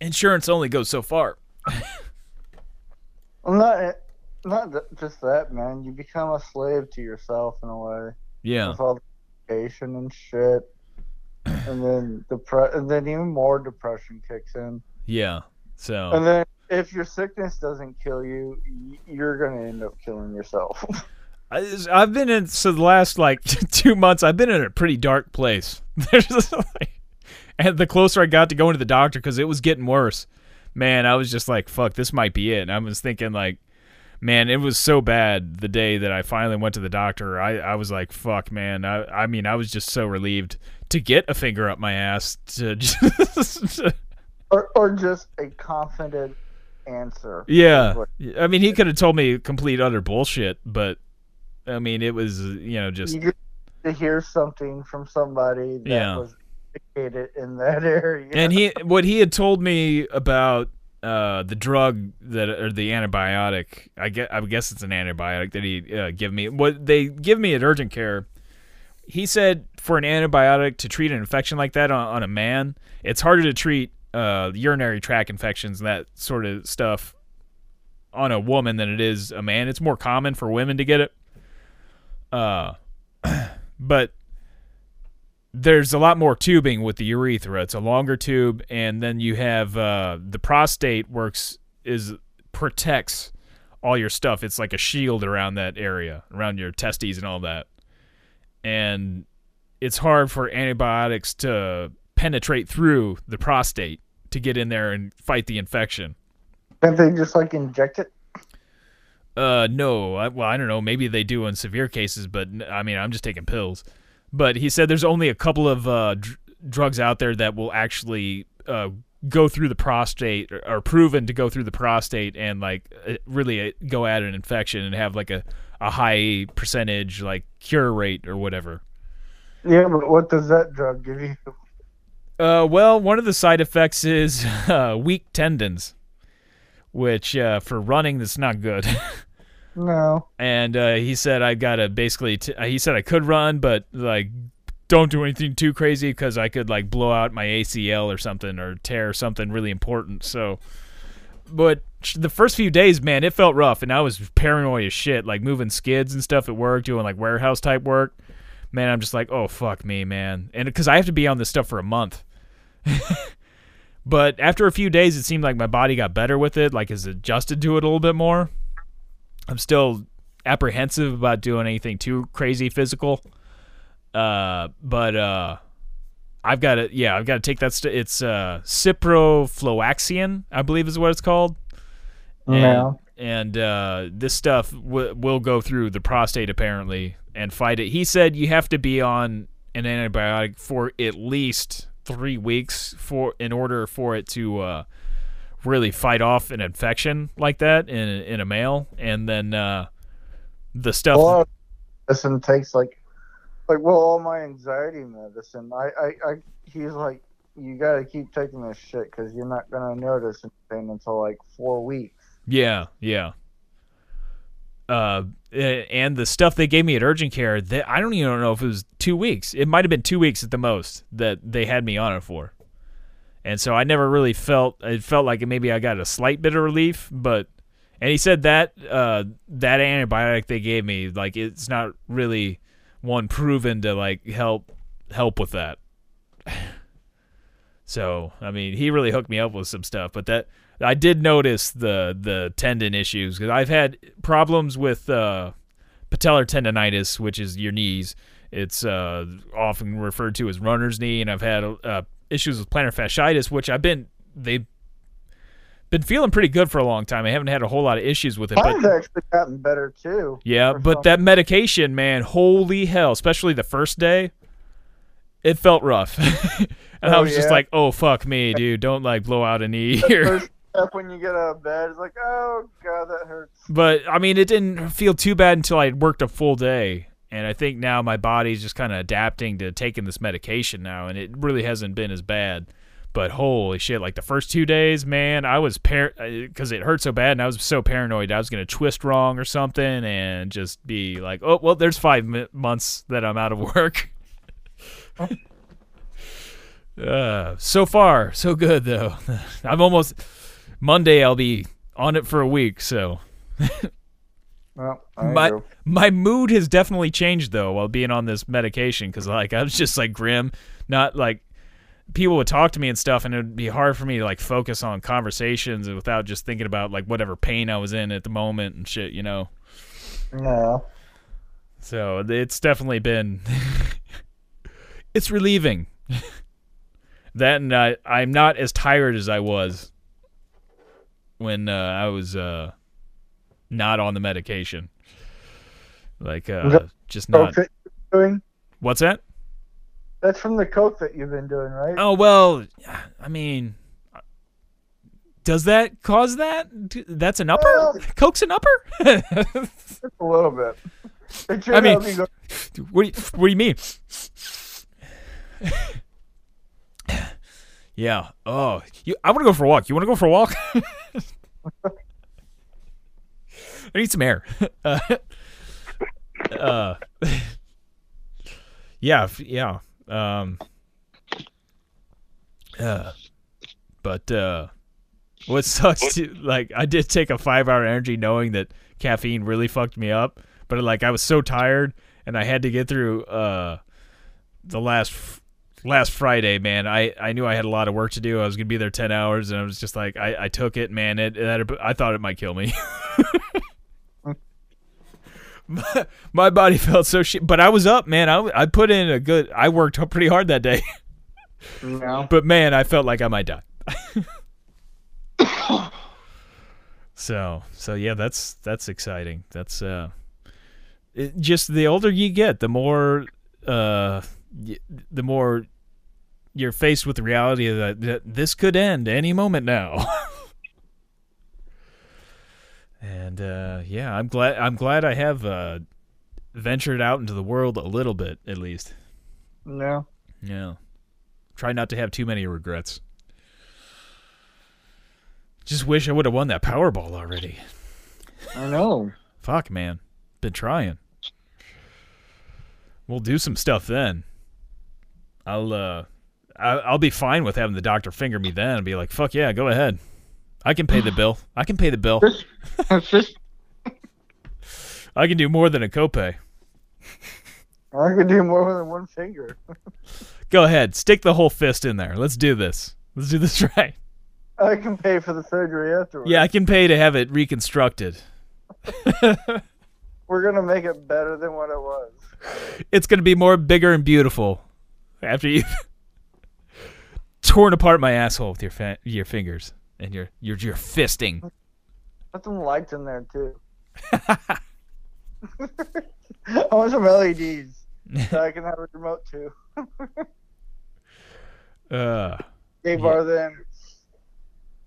Insurance only goes so far. (laughs) Well, not not th- just that, man. You become a slave to yourself in a way. Yeah, with all the medication and shit. (clears throat) And then depre- and then even more depression kicks in. yeah. So And then if your sickness doesn't kill you, y- you're gonna end up killing yourself. (laughs) I, I've been in so the last like (laughs) two months. I've been in a pretty dark place. (laughs) There's like, and the closer I got to going to the doctor because it was getting worse. Man, I was just like, "Fuck, this might be it." And I was thinking like, man, it was so bad the day that I finally went to the doctor. I, I was like, fuck, man. I, I mean, I was just so relieved to get a finger up my ass to (laughs) just. Or, or just a confident answer. yeah. I mean, he could have told me complete utter bullshit, but I mean, it was, you know, just. You to hear something from somebody that Yeah. was educated in that area. And he, (laughs) what he had told me about uh, the drug that or the antibiotic, I guess, I guess it's an antibiotic that he uh, give me. What they give me at urgent care, he said for an antibiotic to treat an infection like that on, on a man, it's harder to treat uh, urinary tract infections and that sort of stuff on a woman than it is a man. It's more common for women to get it. Uh, (clears throat) but there's a lot more tubing with the urethra. It's a longer tube, and then you have uh, the prostate works is protects all your stuff. It's like a shield around that area, around your testes and all that. And it's hard for antibiotics to penetrate through the prostate to get in there and fight the infection. Can't they just like inject it? Uh, no. I, well, I don't know. Maybe they do in severe cases, but I mean, I'm just taking pills. But he said there's only a couple of uh, dr- drugs out there that will actually uh, go through the prostate or are proven to go through the prostate and like uh, really uh, go at an infection and have like a, a high percentage like cure rate or whatever. Yeah, but what does that drug give you? Uh, well, one of the side effects is (laughs) uh, weak tendons, which uh, for running that's not good. (laughs) No. and uh, he said I gotta basically. T- uh, he said I could run, but like don't do anything too crazy because I could like blow out my ACL or something or tear something really important. So, but the first few days, man, it felt rough, and I was paranoid as shit, like moving skids and stuff at work, doing like warehouse type work. Man, I'm just like, oh fuck me, man, and because I have to be on this stuff for a month. (laughs) but after a few days, it seemed like my body got better with it, like is adjusted to it a little bit more. I'm still apprehensive about doing anything too crazy physical. Uh, but uh, I've got to yeah, I've got to take that. St- it's uh, ciprofloxacin, I believe is what it's called. And, and uh, this stuff w- will go through the prostate apparently and fight it. He said you have to be on an antibiotic for at least three weeks for in order for it to uh, really fight off an infection like that in in a male, and then uh, the stuff. Of medicine takes like, like well, all my anxiety medicine. I, I, I he's like, you got to keep taking this shit because you're not gonna notice anything until like four weeks. Yeah, yeah. Uh, and the stuff they gave me at urgent care, I don't even know if it was two weeks. It might have been two weeks at the most that they had me on it for. And so I never really felt. It felt like maybe I got a slight bit of relief, but. And he said that uh, that antibiotic they gave me, like it's not really one proven to like help help with that. (sighs) So I mean, he really hooked me up with some stuff, but that I did notice the the tendon issues because I've had problems with uh, patellar tendonitis, which is your knees. It's uh, often referred to as runner's knee, and I've had uh, issues with plantar fasciitis, which I've been they've been feeling pretty good for a long time. I haven't had a whole lot of issues with it, but Mine's actually gotten better too. yeah, but some- that medication, man, holy hell! Especially the first day, it felt rough, (laughs) and I Oh, was just like, "Oh fuck me, dude! Don't like blow out a knee here." Step when you get out of bed, it's like, oh god, that hurts. But I mean, it didn't feel too bad until I worked a full day, and I think now my body's just kind of adapting to taking this medication now, and it really hasn't been as bad. But holy shit! Like the first two days, man, I was par because it hurt so bad, and I was so paranoid I was gonna twist wrong or something, and just be like, "Oh, well, there's five mi- months that I'm out of work." (laughs) uh, so far, so good though. (laughs) I'm almost Monday. I'll be on it for a week, so (laughs) Well, my do. my mood has definitely changed though while being on this medication because like I was just like grim, not like people would talk to me and stuff, and it'd be hard for me to like focus on conversations without just thinking about like whatever pain I was in at the moment and shit, you know. no. So it's definitely been (laughs) it's relieving. (laughs) that and I I'm not as tired as I was when uh, I was uh not on the medication. Like uh, just not. doing? What's that? That's from the coke that you've been doing, right? Oh well, I mean, does that cause that? That's an upper. Well- Coke's an upper. (laughs) Just a little bit. I mean- help you go- what, do you, what do you mean? (laughs) yeah. Oh, you, I want to go for a walk. You want to go for a walk? (laughs) I need some air. (laughs) Uh, uh, (laughs) yeah, yeah. Um, uh, but uh, what (laughs) sucks, too, like I did take a five-hour energy knowing that caffeine really fucked me up, but like I was so tired and I had to get through uh the last last Friday, man. I I knew I had a lot of work to do. I was gonna be there ten hours, and I was just like, I I took it, man. It, it I thought it might kill me. (laughs) my, my body felt so shit, but I was up, man. I I put in a good. I worked pretty hard that day, (laughs) No. but man, I felt like I might die. (coughs) so so yeah, that's that's exciting. That's uh, it, just the older you get, the more uh, the more you're faced with the reality that, that this could end any moment now. (laughs) and uh, yeah, I'm glad I'm glad I have uh, ventured out into the world a little bit at least. No. Yeah. Try not to have too many regrets. Just wish I would have won that Powerball already. I know. Fuck, man. Been trying. We'll do some stuff then. I'll uh I I'll be fine with having the doctor finger me then and be like, "Fuck yeah, go ahead. I can pay the bill. I can pay the bill. (laughs) I can do more than a copay. I can do more than one finger. (laughs) Go ahead. Stick the whole fist in there. Let's do this. Let's do this (laughs) right. I can pay for the surgery afterwards. Yeah, I can pay to have it reconstructed. We're gonna make it better than what it was. it's going to be more bigger and beautiful after you've torn apart my asshole with your fa- your fingers and your your your fisting. Put some lights in there too. (laughs) (laughs) I want some LEDs so (laughs) I can have a remote too. Uh, Gay bar then.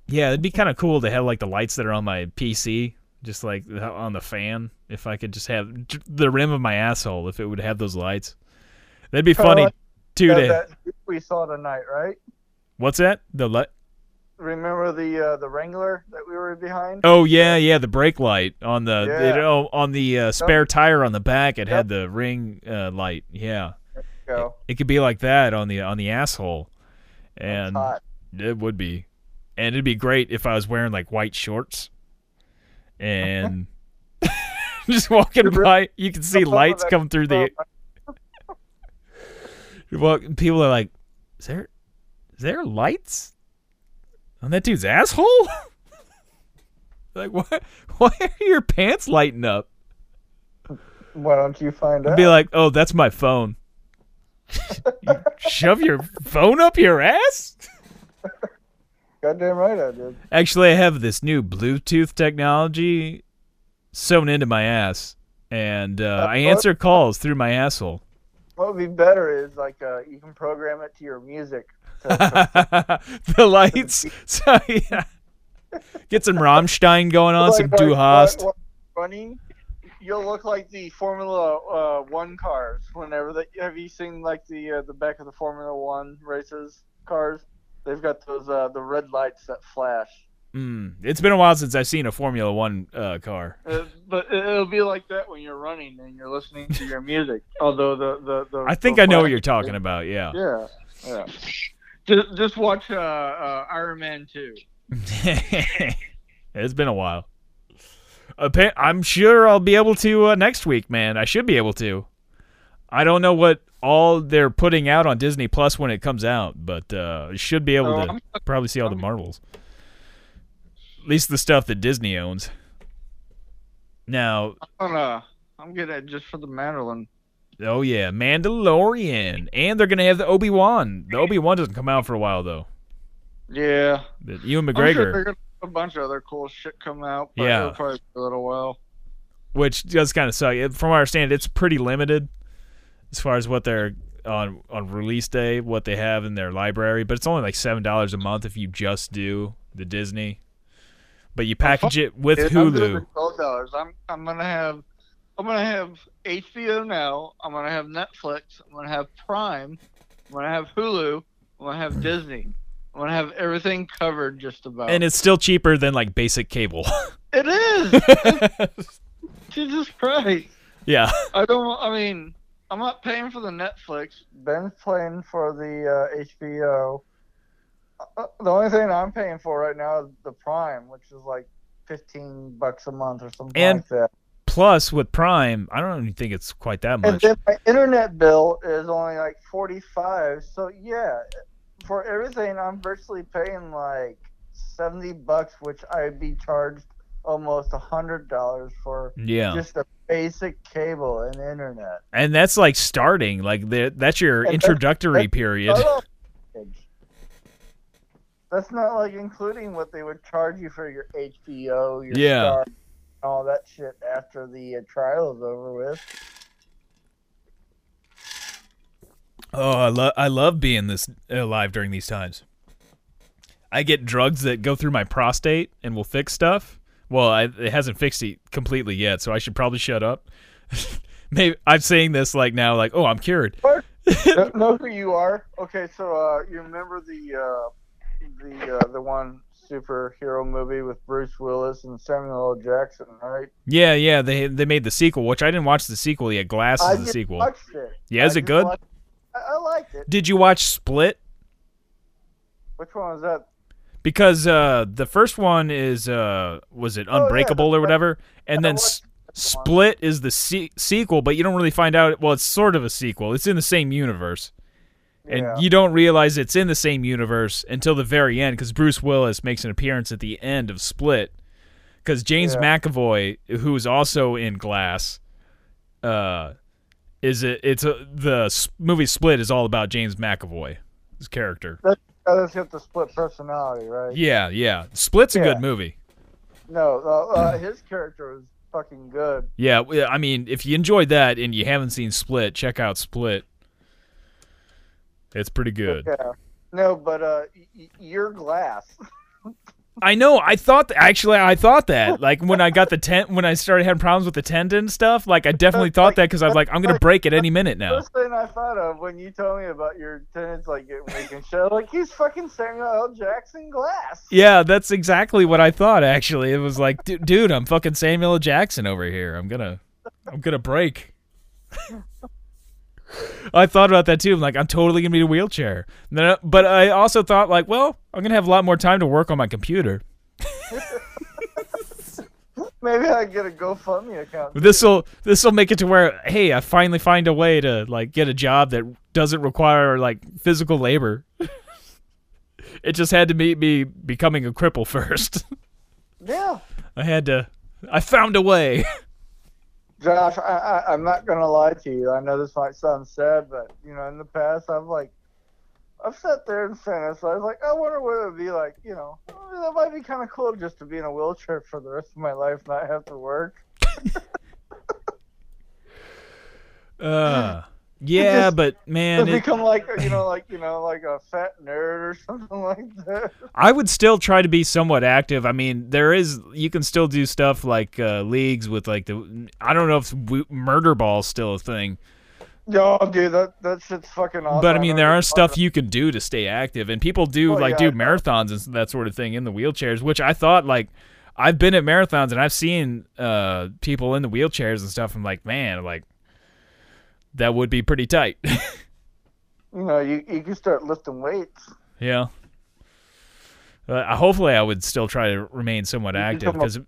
yeah, it'd be kind of cool to have like the lights that are on my PC, just like on the fan. If I could just have the rim of my asshole, if it would have those lights, that'd be funny like too. That, To that we saw tonight, right? What's that? The light? Remember the uh, the Wrangler that we were behind? Oh yeah, yeah, the brake light on the Yeah. it, oh, on the uh, spare tire on the back. It had the ring uh, light. Yeah. Go. It could be like that on the on the asshole, and it would be, and it'd be great if I was wearing like white shorts, and (laughs) (laughs) just walking by, you can see lights come through the. (laughs) Well, people are like, "Is there, is there lights on that dude's asshole?" (laughs) like, what? Why are your pants lighting up? Why don't you find I'd out? be like, "Oh, that's my phone." You shove your phone up your ass? Goddamn right I did. Actually, I have this new Bluetooth technology sewn into my ass, and uh, I answer calls through my asshole. What would be better is like uh, you can program it to your music. (laughs) The lights. (laughs) So yeah, get some Rammstein going on, some like, Du like, Hast. while you'll look like the Formula uh, One cars. Whenever they have you seen like the uh, the back of the Formula One races cars? They've got those uh, the red lights that flash. Mm, it's been a while since I've seen a Formula One uh, car. Uh, but it- it'll be like that when you're running and you're listening to your music. Although the the, the I think the I know what you're talking about. Yeah. Yeah, yeah. Just just watch uh, uh, Iron Man two. (laughs) it's been a while. I'm sure I'll be able to uh, next week, man. I should be able to. I don't know what all they're putting out on Disney Plus when it comes out, but uh, should be able Oh, to probably see all the Marvels. At least the stuff that Disney owns. Now, I'm gonna I'm just for the Mandolin. Oh yeah, Mandalorian, and they're gonna have the Obi Wan. The Obi Wan doesn't come out for a while though. Yeah, The Ewan I'm sure McGregor. a bunch of other cool shit come out. But Yeah. probably a little while. which does kind of suck. From our understand, it's pretty limited as far as what they're on on release day, what they have in their library. But it's only like seven dollars a month if you just do the Disney. But you package it with Hulu. I'm I'm gonna have I'm gonna have HBO now. I'm gonna have Netflix. I'm gonna have Prime. I'm gonna have Hulu. I'm gonna have Disney. I'm gonna have everything covered just about. And it's still cheaper than like basic cable. it is. (laughs) Jesus Christ. yeah. I don't. I mean, I'm not paying for the Netflix. Ben's paying for the uh, HBO. Uh, the only thing I'm paying for right now is the Prime, which is like fifteen bucks a month or something And- like that. Plus with Prime, I don't even think it's quite that And much. then my internet bill is only like forty five. So yeah, for everything, I'm virtually paying like seventy bucks, which I'd be charged almost a hundred dollars for Yeah. just a basic cable and internet. And that's like starting. Like the, that's your And introductory that's- period. Oh, That's not like including what they would charge you for your HBO, your Yeah. Star, and all that shit after the uh, trial is over with. Oh, I love I love being this alive during these times. I get drugs that go through my prostate and will fix stuff. Well, I, it hasn't fixed it completely yet, so I should probably shut up. (laughs) Maybe I'm saying this like now, like, oh, I'm cured. (laughs) know, know who you are? Okay, so uh, you remember the uh, the uh, the one superhero movie with Bruce Willis and Samuel L. Jackson, right? Yeah, yeah. They they made the sequel, which I didn't watch the sequel yet. Glass I is the sequel. watched it. Yeah, is I it good? watched- I, I liked it. Did you watch Split? Which one was that? Because uh, the first one is uh, was it Oh, yeah, Unbreakable or whatever, and then S- Split is the se- sequel, but you don't really find out. Well, it's sort of a sequel. It's in the same universe, and Yeah. you don't realize it's in the same universe until the very end, because Bruce Willis makes an appearance at the end of Split. Because James Yeah. McAvoy, who is also in Glass, uh, is it? It's a, the movie Split is all about James McAvoy, his character. Oh, that's got the split personality, right? Yeah, yeah. Split's a Yeah. good movie. No, uh, uh, his character was fucking good. Yeah, I mean, if you enjoyed that and you haven't seen Split, check out Split. It's pretty good. Yeah. No, but uh, y- your glass. I know. I thought actually, I thought that (laughs) like when I got the tent, when I started having problems with the tendon and stuff. Like I definitely thought that because I was like, I'm gonna break it any minute now. First thing I thought of when you told me about your tendons like getting weak and shit, like he's fucking Samuel L. Jackson glass. Yeah, that's exactly what I thought. Actually, it was like, "Du- dude, I'm fucking Samuel L. Jackson over here. I'm gonna, I'm gonna break. (laughs) I thought about that too. I'm like, I'm totally gonna be in a wheelchair. But I also thought like, well, I'm gonna have a lot more time to work on my computer. (laughs) Maybe I get a GoFundMe account. This will this will make it to where, hey, I finally find a way to like get a job that doesn't require like physical labor. (laughs) it just had to be me becoming a cripple (laughs) first. Yeah. I had to. I found a way. Josh, I, I, I'm not gonna lie to you. I know this might sound sad, but you know, in the past, I've like, I've sat there and fantasized, like, I wonder what it would be like. You know, that might be kind of cool just to be in a wheelchair for the rest of my life, not have to work. (laughs) Uh, yeah, just- but man, it, become like, you know, like you know, like a fat nerd or (laughs) something like that. I would still try to be somewhat active. I mean, there is you can still do stuff like uh, leagues with like the. I don't know if w- murder ball's still a thing, Yo, dude, that that shit's fucking awesome. but I mean, there are stuff you can do to stay active, and people do Oh, like yeah, do marathons and that sort of thing in the wheelchairs, which I thought like. I've been at marathons and I've seen uh, people in the wheelchairs and stuff. I'm like, man, like that would be pretty tight. (laughs) You know, you you can start lifting weights. Yeah. Uh, hopefully, I would still try to remain somewhat You active because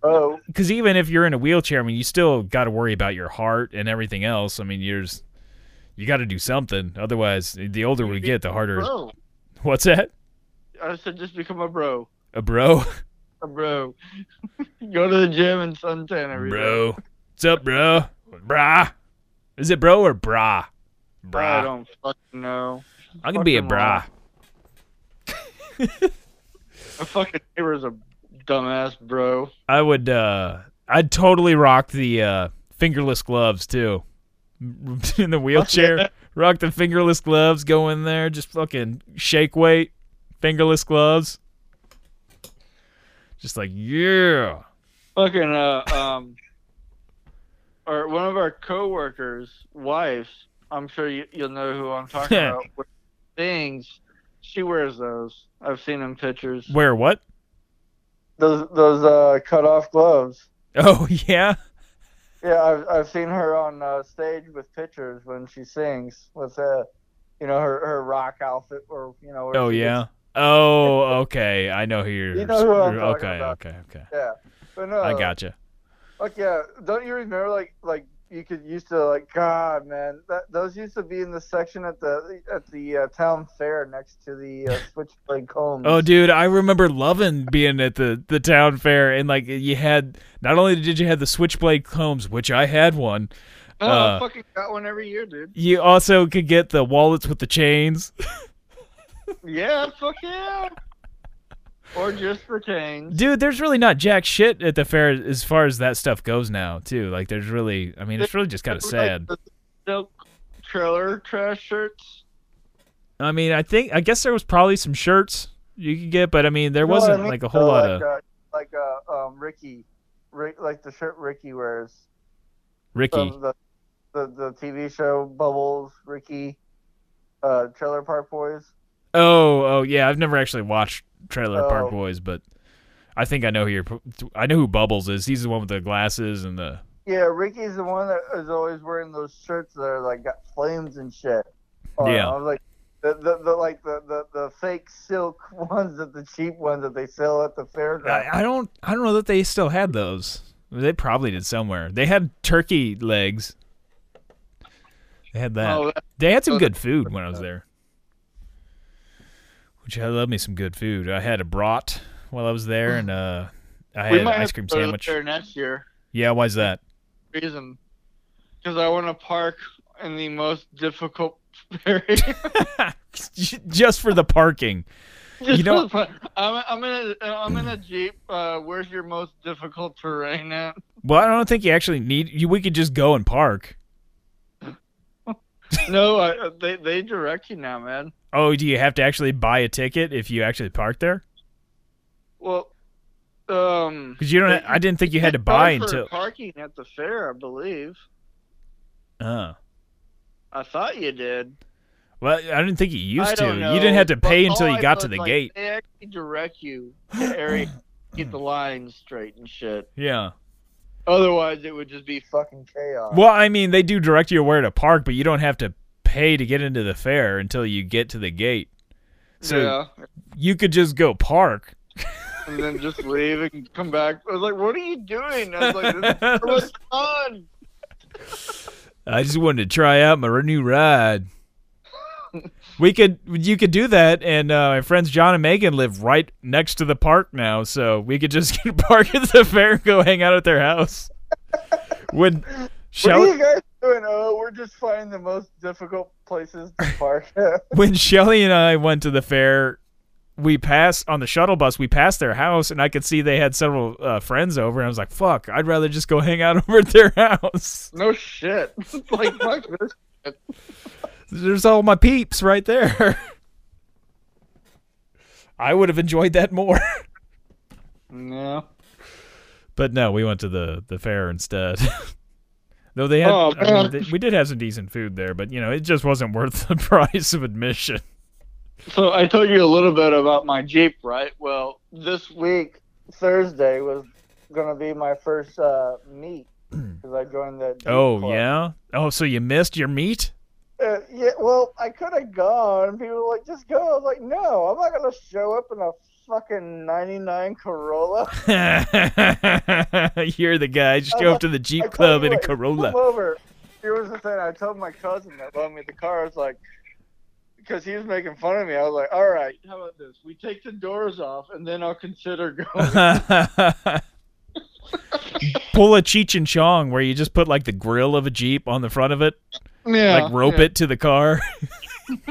because even if you're in a wheelchair, I mean, you still got to worry about your heart and everything else. I mean, you're just- you got to do something. Otherwise, the older we get, the harder. Bro. (laughs) What's that? I said just become a bro. A bro, (laughs) A bro. Go to the gym and suntan every day. bro. What's up, bro? Brah. Is it bro or bra? I don't fucking know. I'm gonna be a bra. My fucking neighbor's a dumbass bro. I would. uh I'd totally rock the uh fingerless gloves too. (laughs) In the wheelchair, (laughs) rock the fingerless gloves. Go in there, just fucking shake weight, fingerless gloves. Just like yeah. Fucking uh um or one of our coworkers' wives, I'm sure you, you'll know who I'm talking about. with Things she wears those. I've seen in pictures. Where what? Those those uh, cut off gloves. Oh (laughs) yeah. Yeah, I've I've seen her on uh, stage with pictures when she sings with uh, you know, her her rock outfit or you know. Oh yeah. Oh okay. I know who you're. You know who I'm talking okay. about. Okay. Okay. gets- Yeah, but no. I gotcha. Like yeah, don't you remember like like you could used to like God man that those used to be in the section at the at the uh, town fair next to the uh, (laughs) switchblade combs. Oh, dude, I remember loving being at the, the town fair, and like you had not only did you have the switchblade combs, which I had one, Oh, Uh, I fucking got one every year, dude. you also could get the wallets with the chains. (laughs) Yeah, fuck yeah. Or just for chains. Dude, there's really not jack shit at the fair as far as that stuff goes now, too. Like, there's really, I mean, it's really just kind of sad. The silk trailer trash shirts. I mean, I think, I guess there was probably some shirts you could get, but I mean, there know what I wasn't mean? like a whole So, lot like, of uh, like uh, um Ricky, Rick, like the shirt Ricky wears. Ricky. the, the the TV show Bubbles, Ricky, uh, Trailer Park Boys. Oh, oh yeah. I've never actually watched Trailer Park Oh. Boys, but I think I know who you're. I know who Bubbles is. He's the one with the glasses and the. Yeah, Ricky's the one that is always wearing those shirts that are like got flames and shit. on Yeah. I was like the, the, the like the, the, the fake silk (laughs) ones that the cheap ones that they sell at the fairground. I, I don't. I don't know that they still had those. They probably did somewhere. They had turkey legs. They had that. Oh, They had some good food when I was there. Which I love me some good food. I had a brat while I was there, and uh, I had an ice cream sandwich. there next year. Yeah, why's that? Reason, because I want to park in the most difficult (laughs) area. (laughs) Just for the parking. (laughs) You know- I'm, I'm in a I'm in a jeep. Uh, where's your most difficult terrain at? Well, I don't think you actually need. You, we could just go and park. (laughs) No, I, they they direct you now, man. Oh, do you have to actually buy a ticket if you actually park there? Well, um, Because you don't. I didn't think you had to buy until. parking at the fair. I believe. Oh. I thought you did. Well, I didn't think you used to. know, You didn't have to pay until you I got to the like, gate. They actually direct you to area, keep the (sighs) lines straight and shit. Yeah. Otherwise, it would just be fucking chaos. Well, I mean, they do direct you where to park, but you don't have to pay to get into the fair until you get to the gate. So yeah, you could just go park. and then just leave and come back. I was like, "What are you doing?" I was like, "This was (laughs) fun." I just wanted to try out my new ride. (laughs) We could, you could do that, and uh, my friends John and Megan live right next to the park now, so we could just (laughs) park at the fair and go hang out at their house. When what are Shelly, you guys doing? Oh, we're just finding the most difficult places to (laughs) park. when (laughs) Shelly and I went to the fair, we passed on the shuttle bus. We passed their house, and I could see they had several uh, friends over. And I was like, "Fuck, I'd rather just go hang out over at their house." No shit. like fuck this. There's all my peeps right there. (laughs) I would have enjoyed that more. (laughs) No. But no, we went to the the fair instead. (laughs) Though they had, Oh, I mean, they- we did have some decent food there, but you know, it just wasn't worth the price of admission. So I told you a little bit about my Jeep, right? Well, this week, Thursday, was gonna be my first uh, meet because I joined the. Jeep Oh club. yeah. Oh, so you missed your meat? Uh, yeah, well, I could have gone. People were like, just go. I was like, no, I'm not going to show up in a fucking 99 Corolla. (laughs) You're the guy. Just go up to the Jeep I Club in a what, Corolla. Come over. Here was the thing. I told my cousin that loaned me the car. I was like, because he was making fun of me. I was like, all right. how about this? We take the doors off, and then I'll consider going. (laughs) Pull a Cheech and Chong where you just put like the grill of a Jeep on the front of it, yeah. like rope yeah. it to the car. (laughs)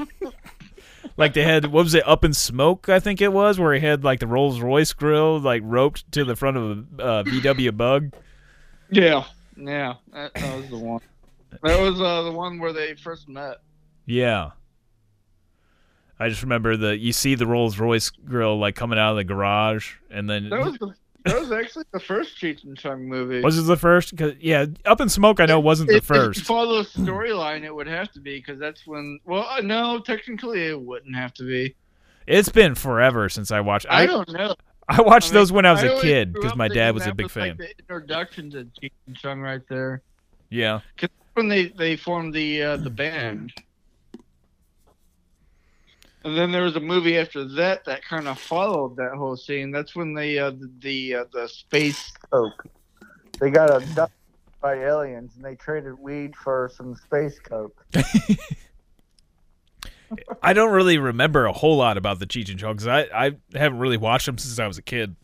like they had what was it up in smoke i think it was where he had like the rolls royce grill like roped to the front of a uh, vw bug Yeah, yeah, that, that was the one. That was uh, the one where they first met. yeah i just remember the you see the rolls royce grill like coming out of the garage and then That was the, that was actually the first Cheech and Chong movie. was it the first 'Cause- yeah up in smoke i know wasn't the If- If you first follow the (clears throat) storyline, it would have to be because that's when. Well, uh, no, technically it wouldn't have to be. it's been forever since i watched I, i, don't know. I watched I mean, those when i was a kid because my dad was a big like fan the introduction to Cheech and Chong right there. yeah because when they they formed the uh, the band. And then there was a movie after that that kind of followed that whole scene. That's when they uh, the the, uh, the space. Coke. They got abducted by aliens and they traded weed for some space coke. (laughs) I don't really remember a whole lot about the Cheech and Chong because I, I haven't really watched them since I was a kid.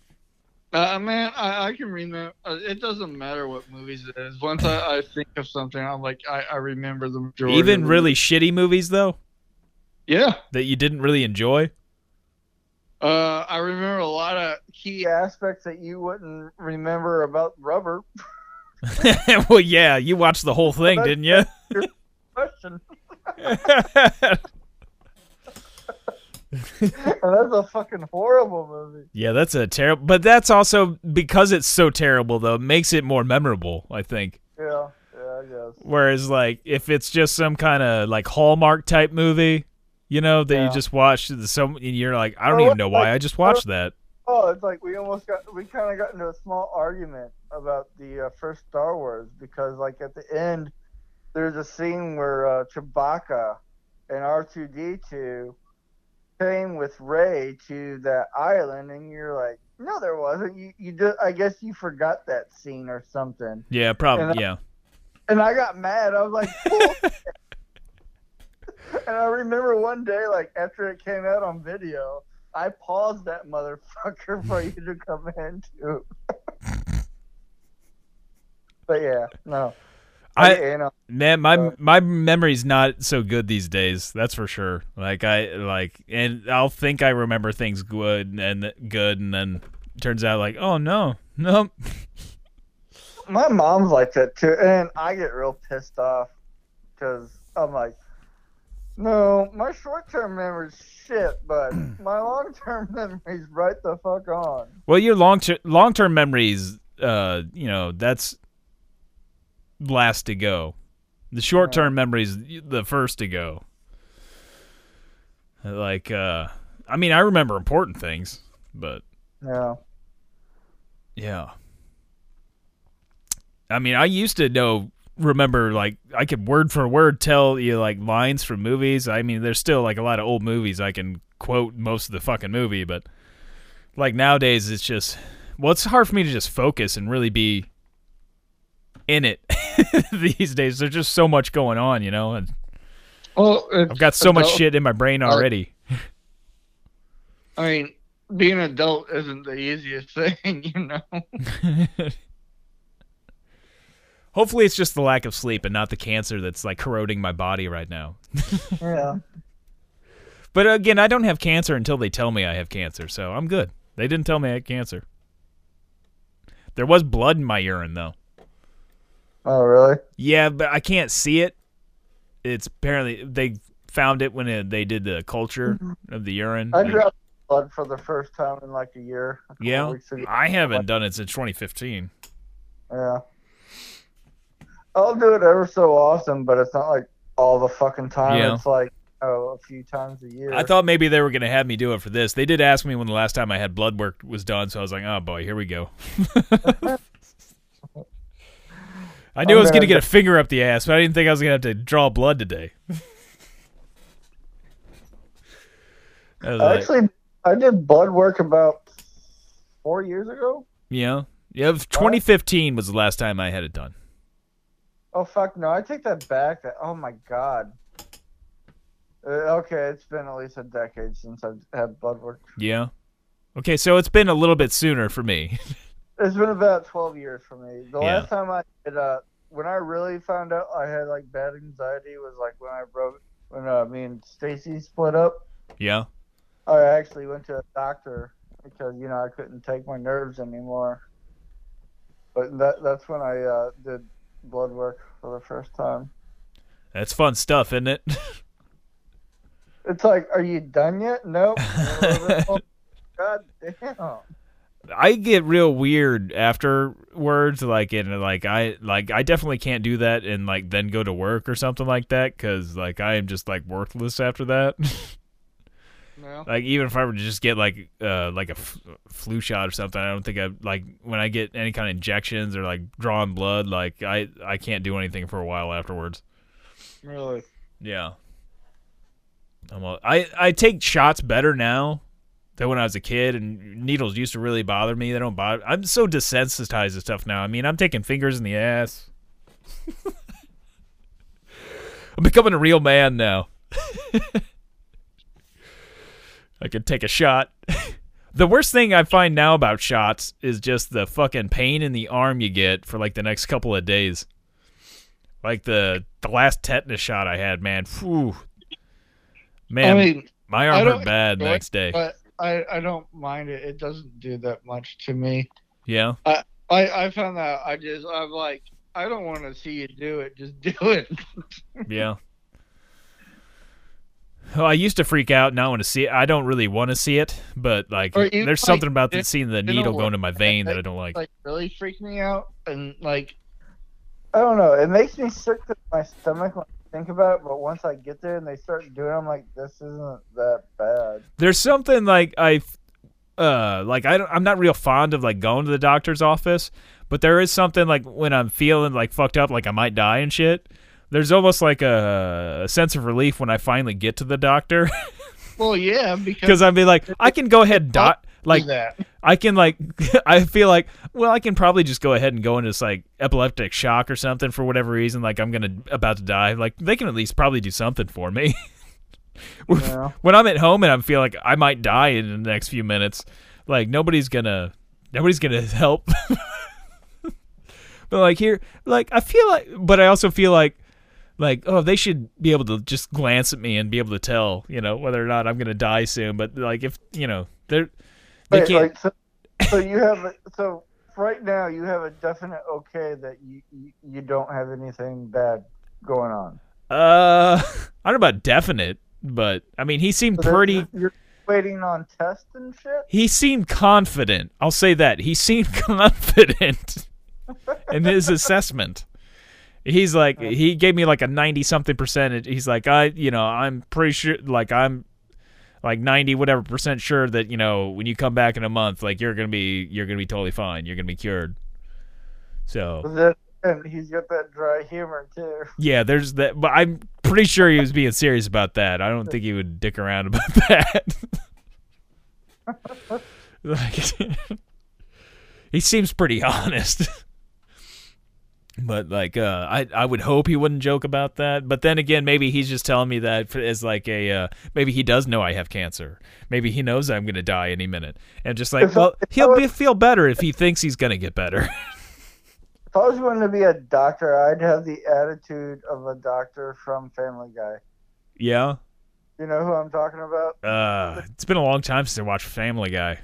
Uh, man, I, I can remember. Uh, it doesn't matter what movies it is. Once I, I think of something, I'm like, I, I remember the majority. Even really shitty movies though yeah. that you didn't really enjoy. Uh, I remember a lot of Key aspects that you wouldn't remember about rubber. (laughs) well, yeah, you watched the whole thing, didn't you? Question. (laughs) That's a fucking horrible movie. yeah, that's a terrible. But that's also because it's so terrible though, makes it more memorable. I think. Yeah, yeah, I guess. Whereas like if it's just some kind of like Hallmark type movie, you know, that Yeah. you just watched, the so and you're like, I don't Or even know why like- I just watched that. Oh, it's like we almost got we kind of got into a small argument about the uh, first Star Wars because like at the end there's a scene where uh, Chewbacca and R2D2 came with Rey to that island and you're like no there wasn't you you just I guess you forgot that scene or something Yeah, probably. And I- Yeah. and I got mad I was like. (laughs) and I remember one day like after it came out on video I paused that motherfucker for you to come in too. (laughs) but yeah, no. I you know, man, my Uh, my memory's not so good these days. That's for sure. Like I like, and I'll think I remember things good and good, and then turns out like, oh no, no. my mom's like that too, and I get real pissed off because I'm like, no, my short-term memory's shit, but (clears throat) my long-term (laughs) memory's right the fuck on. Well, your long ter- long term memories, uh, you know, that's last to go. The short term memories, the first to go. Like, uh, I mean, I remember important things, but Yeah. Yeah. I mean, I used to know, remember, like, I could word for word tell you, like, lines from movies. I mean, there's still, like, a lot of old movies I can quote most of the fucking movie, but, like, nowadays it's just, well, it's hard for me to just focus and really be in it (laughs) these days. There's just so much going on, you know? And Well, I've got so much shit in my brain already. I mean, being an adult isn't the easiest (laughs) thing, you know. (laughs) Hopefully, it's just the lack of sleep and not the cancer that's, like, corroding my body right now. (laughs) Yeah. But again, I don't have cancer until they tell me I have cancer, so I'm good. They didn't tell me I had cancer. There was blood in my urine, though. Oh, really? Yeah, but I can't see it. It's apparently they found it when it, they did the culture mm-hmm. of the urine. I dropped blood for the first time in like a year. yeah. I haven't done it since 2015. Yeah. I'll do it ever so often, but it's not like all the fucking time. Yeah. It's like oh, a few times a year. I thought maybe they were going to have me do it for this. They did ask me when the last time I had blood work was done, so I was like, oh boy, here we go. (laughs) I knew oh, I was going to get a finger up the ass, but I didn't think I was going to have to draw blood today. (laughs) I like, Actually, I did blood work about four years ago. yeah. Yeah, 2015 was the last time I had it done. Oh fuck no! I take that back. That oh my god. Uh, okay, it's been at least a decade since I've had blood work. Yeah. Okay, so it's been a little bit sooner for me. (laughs) It's been about twelve years for me. The Yeah. last time I did, uh, when I really found out I had like bad anxiety was like when I broke when uh, me and Stacy split up. Yeah. I actually went to a doctor because you know I couldn't take my nerves anymore. But that that's when I uh, did blood work for the first time. That's fun stuff, isn't it? (laughs) It's like, are you done yet? Nope. (laughs) Oh, God damn. I get real weird afterwards, like and like I like I definitely can't do that and like then go to work or something like that because like I am just like worthless after that. (laughs) No. like even if I were to just get like uh like a f- flu shot or something, I don't think I like when I get any kind of injections or like drawing blood, like I I can't do anything for a while afterwards. Really? Yeah. I'm a, I I take shots better now than when I was a kid, and needles used to really bother me. They don't bother. I'm so desensitized to stuff now. I mean, I'm taking fingers in the ass. (laughs) I'm becoming a real man now. (laughs) I could take a shot. (laughs) the worst thing I find now about shots is just the fucking pain in the arm you get for like the next couple of days. Like the the last tetanus shot I had, man. Phew. Man, I mean, my I arm hurt bad it, next day. but I I don't mind it. It doesn't do that much to me. Yeah. I I found that I just I'm like I don't want to see you do it. Just do it. (laughs) Yeah. Oh, I used to freak out. Now I want to see it. I don't really want to see it, but like, Or there's like, something about the, it- seeing the needle what? go into my vein that I- I don't like. like really freaked me out and like I don't know. It makes me sick to my stomach when I think about it, but once I get there and they start doing it, I'm like, this isn't that bad. There's something like I, uh, like I don't, I'm not real fond of like going to the doctor's office, but there is something like when I'm feeling like fucked up, like I might die and shit. There's almost like a, a sense of relief when I finally get to the doctor (laughs) well yeah because I'd be like, I can go ahead and die. Like that. I can like (laughs) I feel like well I can probably just go ahead and go into this like epileptic shock or something for whatever reason like I'm gonna about to die like they can at least probably do something for me (laughs) know? when I'm at home and I am feel like I might die in the next few minutes like nobody's gonna nobody's gonna help but like here like I feel like but I also feel like like oh they should be able to just glance at me and be able to tell you know whether or not I'm gonna die soon but like if you know they're they Wait, can't like, so, so you have a, so right now you have a definite okay that you, you don't have anything bad going on. Uh, (laughs) I don't know about definite, but I mean, he seemed So pretty. You're waiting on tests and shit. He seemed confident. I'll say that he seemed (laughs) confident in his assessment. He's like, he gave me like a ninety something percentage. He's like, I, you know, I'm pretty sure, like, I'm like ninety whatever percent sure that you know when you come back in a month, like you're gonna be, you're gonna be totally fine. You're gonna be cured. So That- and he's got that dry humor too. Yeah, there's that, but I'm pretty sure he was being serious about that. I don't think he would dick around about (laughs) that. (laughs) like, (laughs) he seems pretty honest. But like, uh, I I would hope he wouldn't joke about that. But then again, maybe he's just telling me that as like a uh, maybe he does know I have cancer. Maybe he knows I'm gonna die any minute, and just like, If well, I he'll be, feel better if he thinks he's gonna get better. (laughs) If I was going to be a doctor, I'd have the attitude of a doctor from Family Guy. yeah. You know who I'm talking about? Uh, it's been a long time since I watched Family Guy.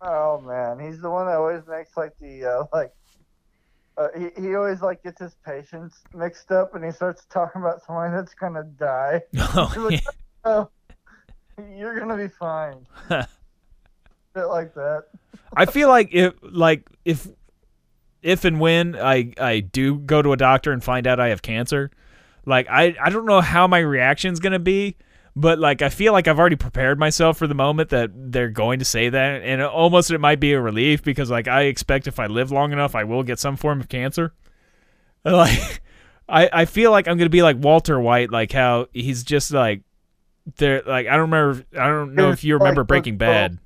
Oh man, he's the one that always makes like the uh, like. Uh, he he always like gets his patients mixed up, and he starts talking about somebody that's gonna die. (laughs) Oh, yeah. Oh, you're gonna be fine. (laughs) Shit like that. I feel like if like if if and when I I do go to a doctor and find out I have cancer, like I I don't know how my reaction's gonna be, but like I feel like I've already prepared myself for the moment that they're going to say that, and almost it might be a relief because like I expect if I live long enough, I will get some form of cancer. (laughs) Like I I feel like I'm gonna be like Walter White, like how he's just like there. Like I don't remember. I don't know if you remember Breaking Bad.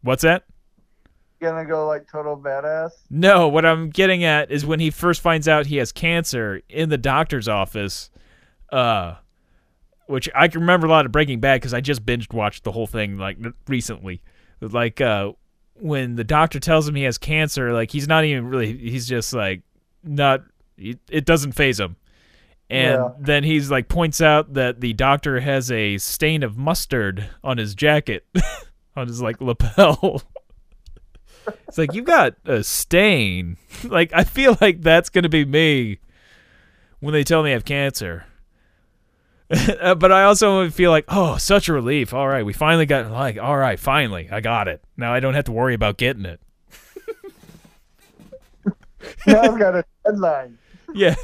What's that? Gonna go like total badass. No, what I'm getting at is when he first finds out he has cancer in the doctor's office, uh, which I can remember a lot of Breaking Bad because I just binged watched the whole thing like recently. Like uh, when the doctor tells him he has cancer, like he's not even really, he's just like not, it it doesn't phase him. And Yeah. then he's like points out that the doctor has a stain of mustard on his jacket, (laughs) on his like lapel. (laughs) it's like you've got a stain. (laughs) like I feel like that's gonna be me when they tell me I have cancer. (laughs) Uh, but I also feel like, oh, such a relief. All right, we finally got like, all right, finally, I got it. Now I don't have to worry about getting it. (laughs) Now I've got a deadline. (laughs) Yeah.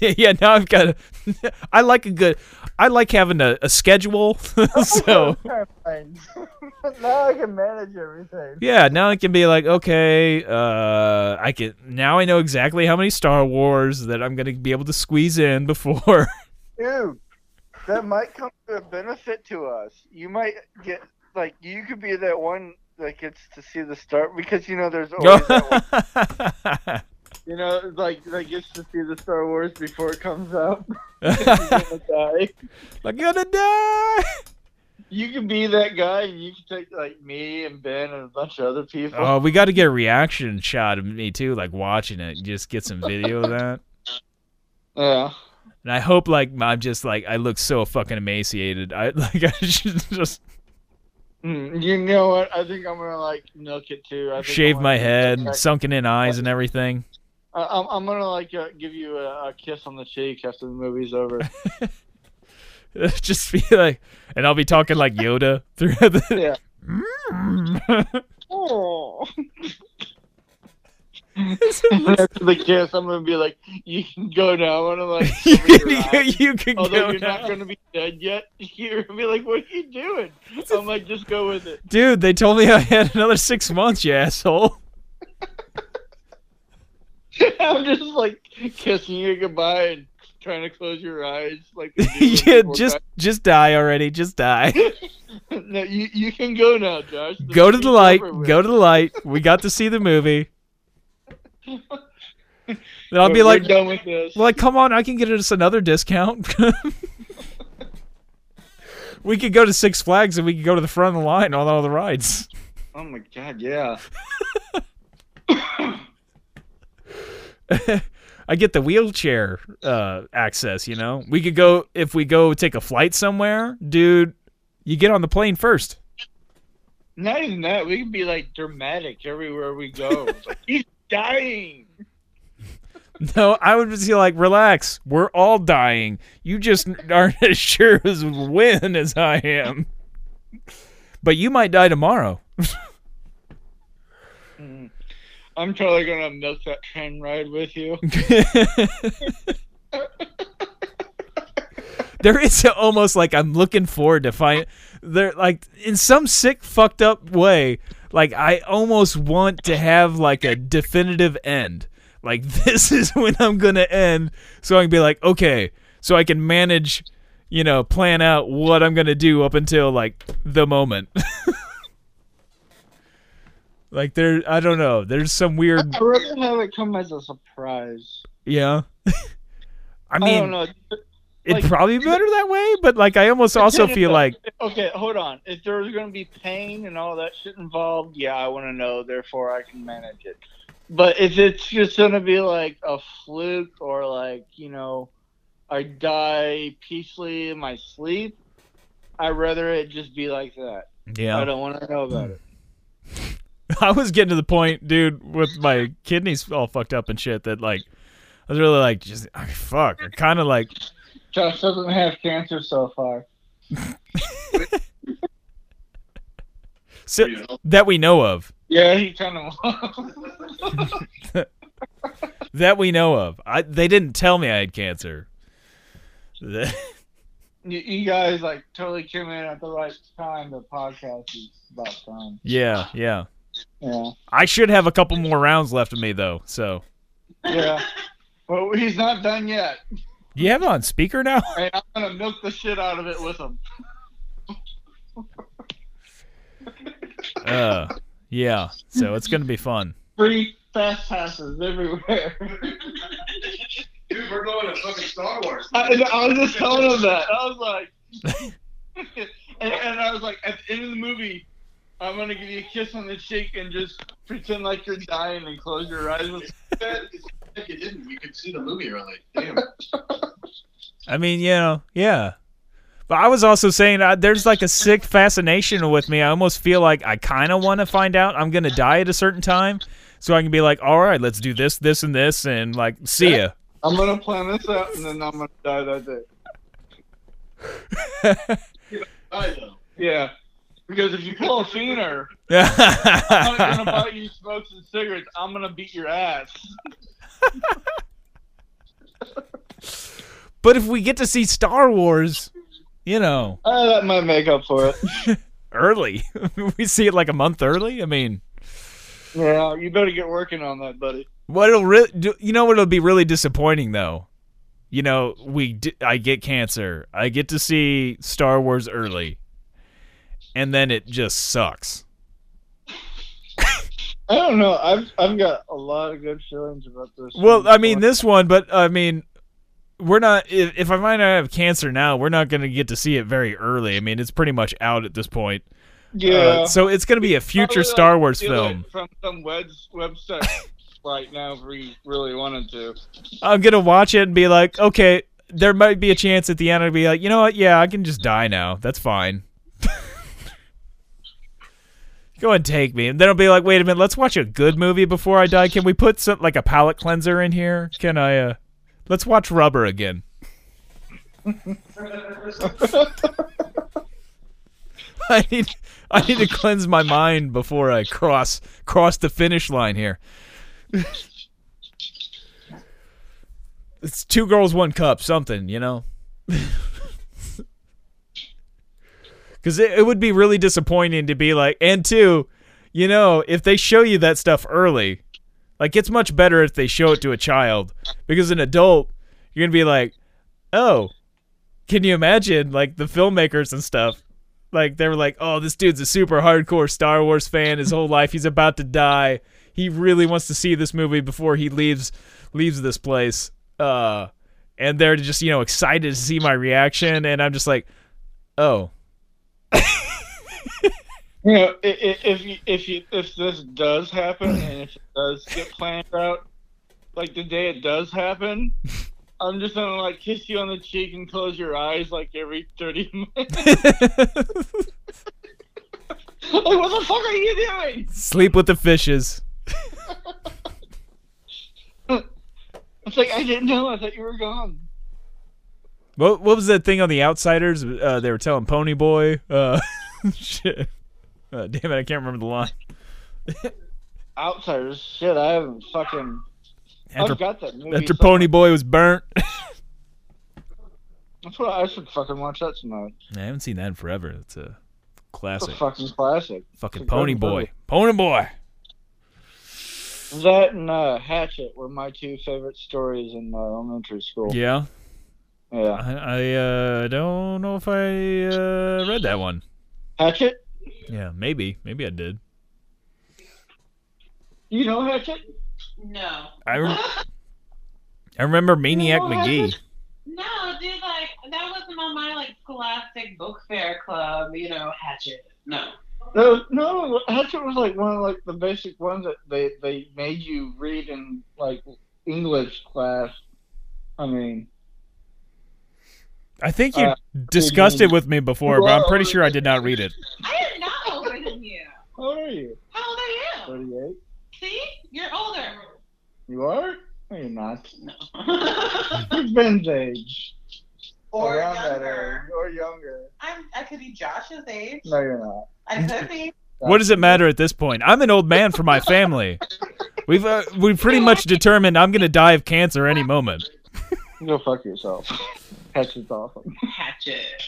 (laughs) yeah, now I've got. A, (laughs) I like a good. I like having a, a schedule. (laughs) so now I can manage everything. yeah, now I can be like, okay, uh, I can now I know exactly how many Star Wars that I'm gonna be able to squeeze in before. Dude, that might come to a benefit to us. You might get like you could be that one that gets to see the start because you know there's always that one, you know like that gets to see the Star Wars before it comes out. (laughs) You're gonna die. I'm gonna die. You can be that guy, and you can take like me and Ben and a bunch of other people. Oh, we got to get a reaction shot of me too, like watching it. Just get some video of that. (laughs) yeah. And I hope like I'm just like I look so fucking emaciated. I (laughs) like I should just Mm, you know what? I think I'm gonna like milk it too. I think shave I'm my head, sunken in eyes and everything. I- I'm, I'm gonna like uh, give you a, a kiss on the cheek after the movie's over. (laughs) (laughs) just be like, and I'll be talking like Yoda through the. yeah. Oh. (laughs) after the kiss, I'm gonna be like, "You can go now." and I'm like, you can, you can Although go you're not gonna be dead yet, you're gonna be like, "What are you doing?" I'm like, "Just go with it." Dude, they told me I had another six months, you asshole. (laughs) I'm just like kissing you goodbye and trying to close your eyes, like. (laughs) yeah, just just die already. Just die. die. (laughs) no, you you can go now, Josh. The Go to the light. Go to the light. We got to see the movie. Then I'll We're- be like, done with this. like, come on, I can get us another discount. we could go to Six Flags and we could go to the front of the line on all the rides. Oh my god, yeah. (laughs) I get the wheelchair uh, access. You know, we could go if we go take a flight somewhere, dude. You get on the plane first. Not even that. We can be like dramatic everywhere we go. Like, he's dying. (laughs) No, I would just be like, relax. We're all dying. You just aren't (laughs) as sure as when as I am. But you might die tomorrow. I'm totally gonna milk that train ride with you. (laughs) there is almost like I'm looking forward to find there like in some sick fucked up way like I almost want to have like a definitive end like (laughs) this is when I'm gonna end so I can be like okay so I can manage you know plan out what I'm gonna do up until like the moment (laughs) like there I don't know there's some weird I'd rather have it come as a surprise. yeah (laughs) I I, mean don't know. it'd like- probably be better that way but like I almost also feel like Okay, hold on. If there's gonna be pain and all that shit involved, yeah, I want to know. Therefore, I can manage it. But if it's just gonna be like a fluke or like you know, I die peacefully in my sleep, I'd rather it just be like that. yeah I don't want to know about it. (laughs) I was getting to the point, dude, with my kidneys all fucked up and shit that like I was really like just I mean, fuck. I kind of like Josh doesn't have cancer so far. (laughs) so, that we know of. Yeah, he kind of. (laughs) That we know of. I they didn't tell me I had cancer. you, you guys like totally came in at the right time. The podcast is about time. yeah, yeah. Yeah. I should have a couple more rounds left of me though. So Yeah. Well, he's not done yet. you have it on speaker now? Hey, I'm gonna milk the shit out of it with him. Uh, yeah. So it's gonna be fun. Free fast passes everywhere. Dude, we're going to fucking Star Wars. I, I was just telling him that. I was like, (laughs) (laughs) and, and I was like, at the end of the movie, I'm gonna give you a kiss on the cheek and just pretend like you're dying and close your eyes. With that. if you didn't, we could see the movie early. Damn. I mean, you know, yeah. But I was also saying uh, there's like a sick fascination with me. I almost feel like I kind of want to find out I'm going to die at a certain time so I can be like, all right, let's do this, this, and this, and like, see ya. I'm gonna plan this out, and then I'm gonna die that day. (laughs) Yeah, because if you pull a feener, (laughs) I'm not gonna buy you smokes and cigarettes. I'm gonna beat your ass. but if we get to see Star Wars, you know, Uh, that might make up for it. (laughs) early, (laughs) we see it like a month early. I mean, Yeah, you better get working on that, buddy. What it'll really, you know, what it'll be really disappointing though. You know, we di- I get cancer. I get to see Star Wars early, and then it just sucks. I don't know. I've I've got a lot of good feelings about this. Well, I mean this one, but I mean, we're not. If, if I might not have cancer now, we're not going to get to see it very early. I mean, it's pretty much out at this point. yeah. Uh, so it's going to be a future Probably, Star Wars film. from some web website right now if we really wanted to. I'm going to watch it and be like, okay, there might be a chance at the end I'd be like, you know what? Yeah, I can just die now. That's fine. (laughs) Go and take me, and then I'll be like, wait a minute, let's watch a good movie before I die. Can we put some like a palate cleanser in here? Can I? uh Let's watch Rubber again. (laughs) I need I need to cleanse my mind before I cross cross the finish line here. (laughs) it's two girls, one cup, something, you know. (laughs) Because it, it would be really disappointing to be like, and two, you know, if they show you that stuff early, like it's much better if they show it to a child. Because an adult, you're gonna be like, oh, can you imagine like the filmmakers and stuff? Like they were like, oh, this dude's a super hardcore Star Wars fan. His whole life, he's about to die. He really wants to see this movie before he leaves leaves this place. Uh, and they're just you know excited to see my reaction, and I'm just like, oh, You know, i- i- if you, if you, if this does happen and if it does get planned out, like the day it does happen, I'm just gonna like kiss you on the cheek and close your eyes like every thirty (laughs) minutes. like, what the fuck are you doing? sleep with the fishes. (laughs) It's like I didn't know. I thought you were gone. What what was that thing on the Outsiders? Uh, they were telling Pony Boy. Uh, (laughs) shit. Uh, damn it, I can't remember the line. (laughs) Outsiders, shit. I haven't fucking. After, I've got that movie. after somewhere. Pony Boy was burnt. (laughs) That's what I should fucking watch that tonight. I haven't seen that in forever. It's a It's a classic. fucking classic. Fucking Pony Boy. movie. Pony Boy. That and uh, Hatchet were my two favorite stories in uh, elementary school. Yeah. Yeah. I, I uh, don't know if I uh, read that one. Hatchet? Yeah, maybe. Maybe I did. You know Hatchet? No. I, re- I remember Maniac No, Magee. No, dude, like that wasn't on my like scholastic book fair club, you know, hatchet. No. No, no, Hatchet was like one of like the basic ones that they they made you read in like English class. I mean, I think you Uh, discussed it with me before, but I'm pretty sure I did not read it. (laughs) I am not older than you. how old are you? How old are you? Thirty-eight. See? You're older. You are? No, you're not. No. (laughs) You're Ben's age. or Around that younger. age. Or younger. I'm I could be Josh's age. No, you're not. I could be. What does it matter at this point? I'm an old man for my family. We've uh, we've pretty much determined I'm gonna die of cancer any moment. Go fuck yourself. (laughs) Hatchet's awesome. Hatchet.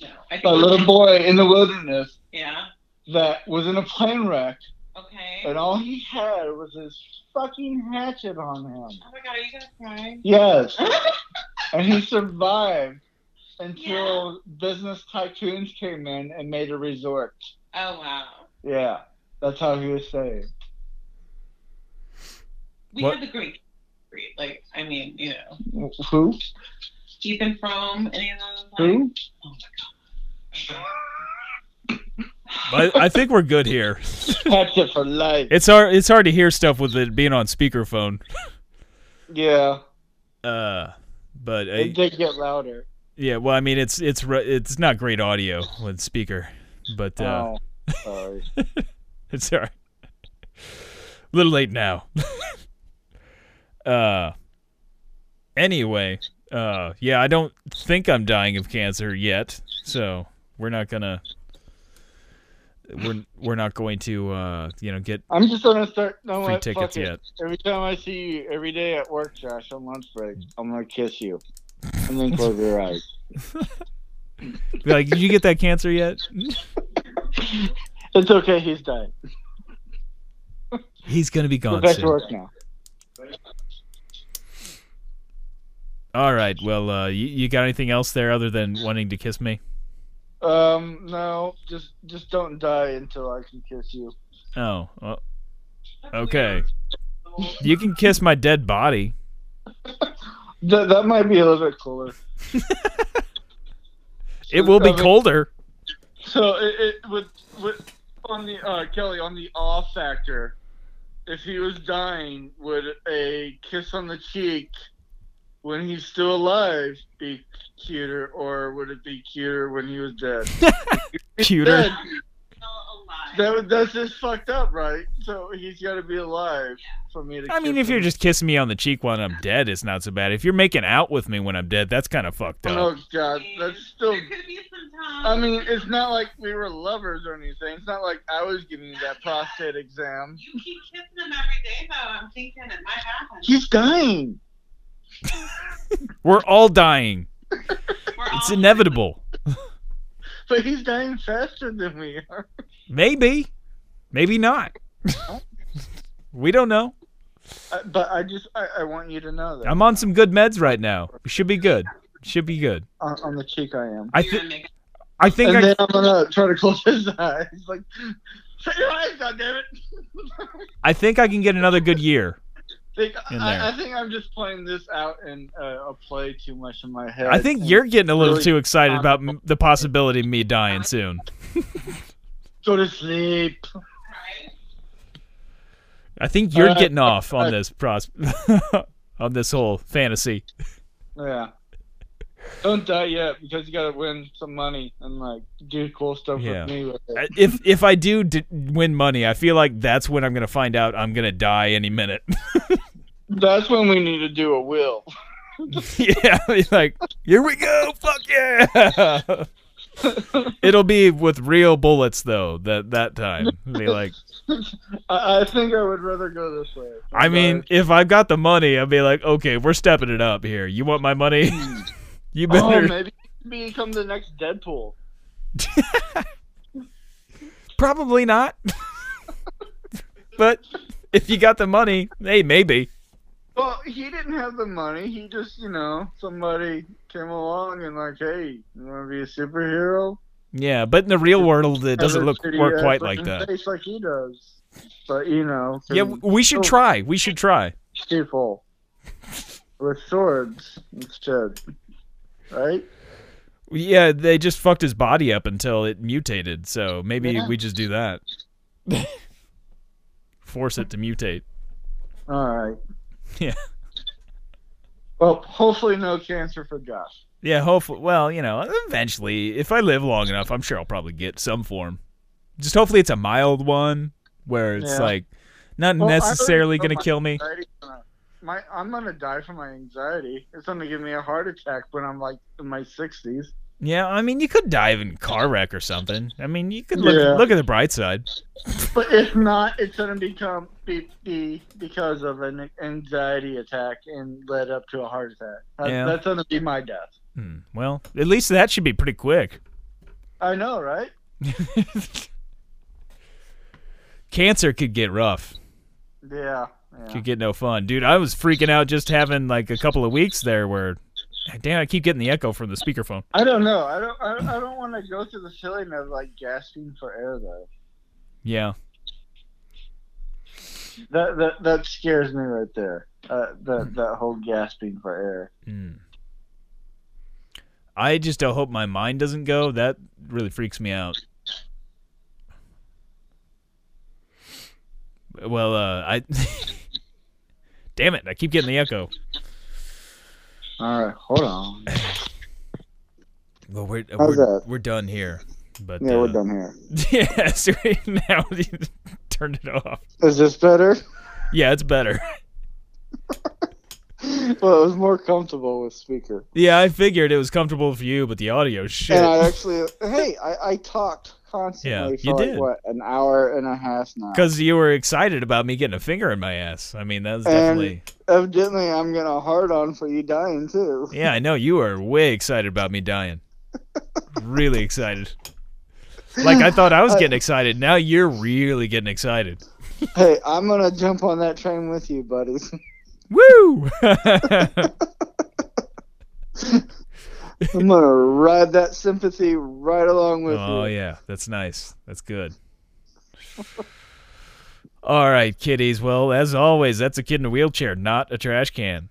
No. I think A little boy in the wilderness Yeah. that was in a plane wreck, Okay. and all he had was his fucking hatchet on him. Oh my god, are you gonna cry? Yes, (laughs) and he survived until business tycoons came in and made a resort. oh wow. Yeah, that's how he was saved. We What- had the Greek breed. Like, I mean, you know, Who? Ethan from any of those. Like, Who? Oh my god. I, I think we're good here. (laughs) Hatchet for life. It's hard it's hard to hear stuff with it being on speakerphone. Yeah, Uh, but uh, it did get louder. yeah, well, I mean, it's it's it's not great audio with speaker, but uh, oh, sorry. (laughs) it's all right. A little late now. (laughs) uh, anyway, uh, yeah, I don't think I'm dying of cancer yet, so we're not gonna. We're we're not going to uh you know get I'm just gonna start. No, free what? tickets yet. Every time I see you, every day at work, Josh, on lunch break, I'm gonna kiss you, and then close your eyes. Be (laughs) like, did you get that cancer yet? (laughs) It's okay. He's dying. He's gonna be Go gone back to soon. work now. All right. Well, uh, you, you got anything else there other than wanting to kiss me? Um, no, just just don't die until I can kiss you. Oh, well, okay. You can kiss my dead body. (laughs) That that might be a little bit cooler. (laughs) It will be colder. So it, it with with on the uh, Kelly on the awe factor, if he was dying, would a kiss on the cheek when he's still alive be cuter, or would it be cuter when he was dead? (laughs) Cuter. Dead, that would- that's just fucked up, right? So he's got to be alive for me to. I mean, kiss if you're just kissing me on the cheek when I'm dead, it's not so bad. If you're making out with me when I'm dead, that's kind of fucked up. Oh God, that's still. There could be some time. I mean, it's not like we were lovers or anything. It's not like I was giving you that prostate exam. you keep kissing him every day, though. I'm thinking it might happen. He's dying. (laughs) We're all dying. We're It's all- inevitable. (laughs) But he's dying faster than we are. Maybe, maybe not. (laughs) we don't know. I, but I just, I, I want you to know that. I'm on some good meds right now. Should be good. Should be good. on, on the cheek, I am. I think. I think. and I, then I'm gonna try to close his eyes. Like, shut your eyes, goddammit! I think I can get another good year. Think, In there. I, I think I'm just playing this out in uh, a play too much in my head. I think you're getting a little really too excited about m- the possibility of me dying soon. (laughs) go to sleep. I think you're Uh, getting off on uh, this pros- (laughs) on this whole fantasy. Yeah. Don't die yet because you gotta win some money and like do cool stuff Yeah. with me with If if I do d- win money, I feel like that's when I'm gonna find out I'm gonna die any minute. (laughs) That's when we need to do a will. (laughs) yeah, (laughs) like here we go, fuck yeah. It'll be with real bullets though. That that time, be like, I, I think I would rather go this way. I mean, if I got the money, I'd be like, okay, we're stepping it up here. You want my money? Hmm. You oh, better. maybe become the next Deadpool. (laughs) Probably not. (laughs) but if you got the money, hey, maybe. Well, he didn't have the money. He just, you know, somebody came along and like, hey, you want to be a superhero? Yeah, but in the real world, it doesn't look work quite like that. Face like he does. But you know, Yeah, we should oh. try. We should try. people (laughs) with swords instead, right? Yeah, they just fucked his body up until it mutated. So maybe Yeah. we just do that. Force it to mutate. All right. Yeah. Well, hopefully no cancer for Josh. Yeah, hopefully. Well, you know, eventually, if I live long enough, I'm sure I'll probably get some form. Just hopefully it's a mild one where it's Yeah. like not Well, necessarily going to kill me. gonna- My, I'm gonna die from my anxiety. It's gonna give me a heart attack when I'm like in my 60s. Yeah, I mean, you could die in a car wreck or something. I mean, you could look Yeah. look at the bright side. But if not, it's gonna become be, be because of an anxiety attack and led up to a heart attack. That- Yeah. That's gonna be my death. Hmm, well, at least that should be pretty quick. I know, right? (laughs) Cancer could get rough. Yeah. Yeah. Could get no fun, dude. I was freaking out just having like a couple of weeks there where, damn, I keep getting the echo from the speakerphone. I don't know. I don't. I, I don't want to go through the feeling of like gasping for air though. Yeah, That that that scares me right there. Uh, that that whole gasping for air. Hmm. I just don't hope my mind doesn't go. That really freaks me out. (laughs) Damn it! I keep getting the echo. All right, hold on. Well, we're How's we're, that? we're done here. But Yeah, uh, we're done here. (laughs) Yeah, so (laughs) now you (laughs) turned it off. Is this better? Yeah, it's better. well, it was more comfortable with speaker. Yeah, I figured it was comfortable for you, but the audio shit. And I actually, hey, I, I talked constantly Yeah, for you like did. what an hour and a half now. Because you were excited about me getting a finger in my ass. I mean, that was And- definitely. Evidently, I'm gonna hard on for you dying too. Yeah, I know you were way excited about me dying. really excited. Like I thought I was (laughs) getting excited. Now you're really getting excited. Hey, I'm gonna jump on that train with you, buddies. Woo! (laughs) (laughs) I'm gonna ride that sympathy right along with oh you. yeah, that's nice. That's good. (laughs) All right, kiddies. Well, as always, that's a kid in a wheelchair, not a trash can.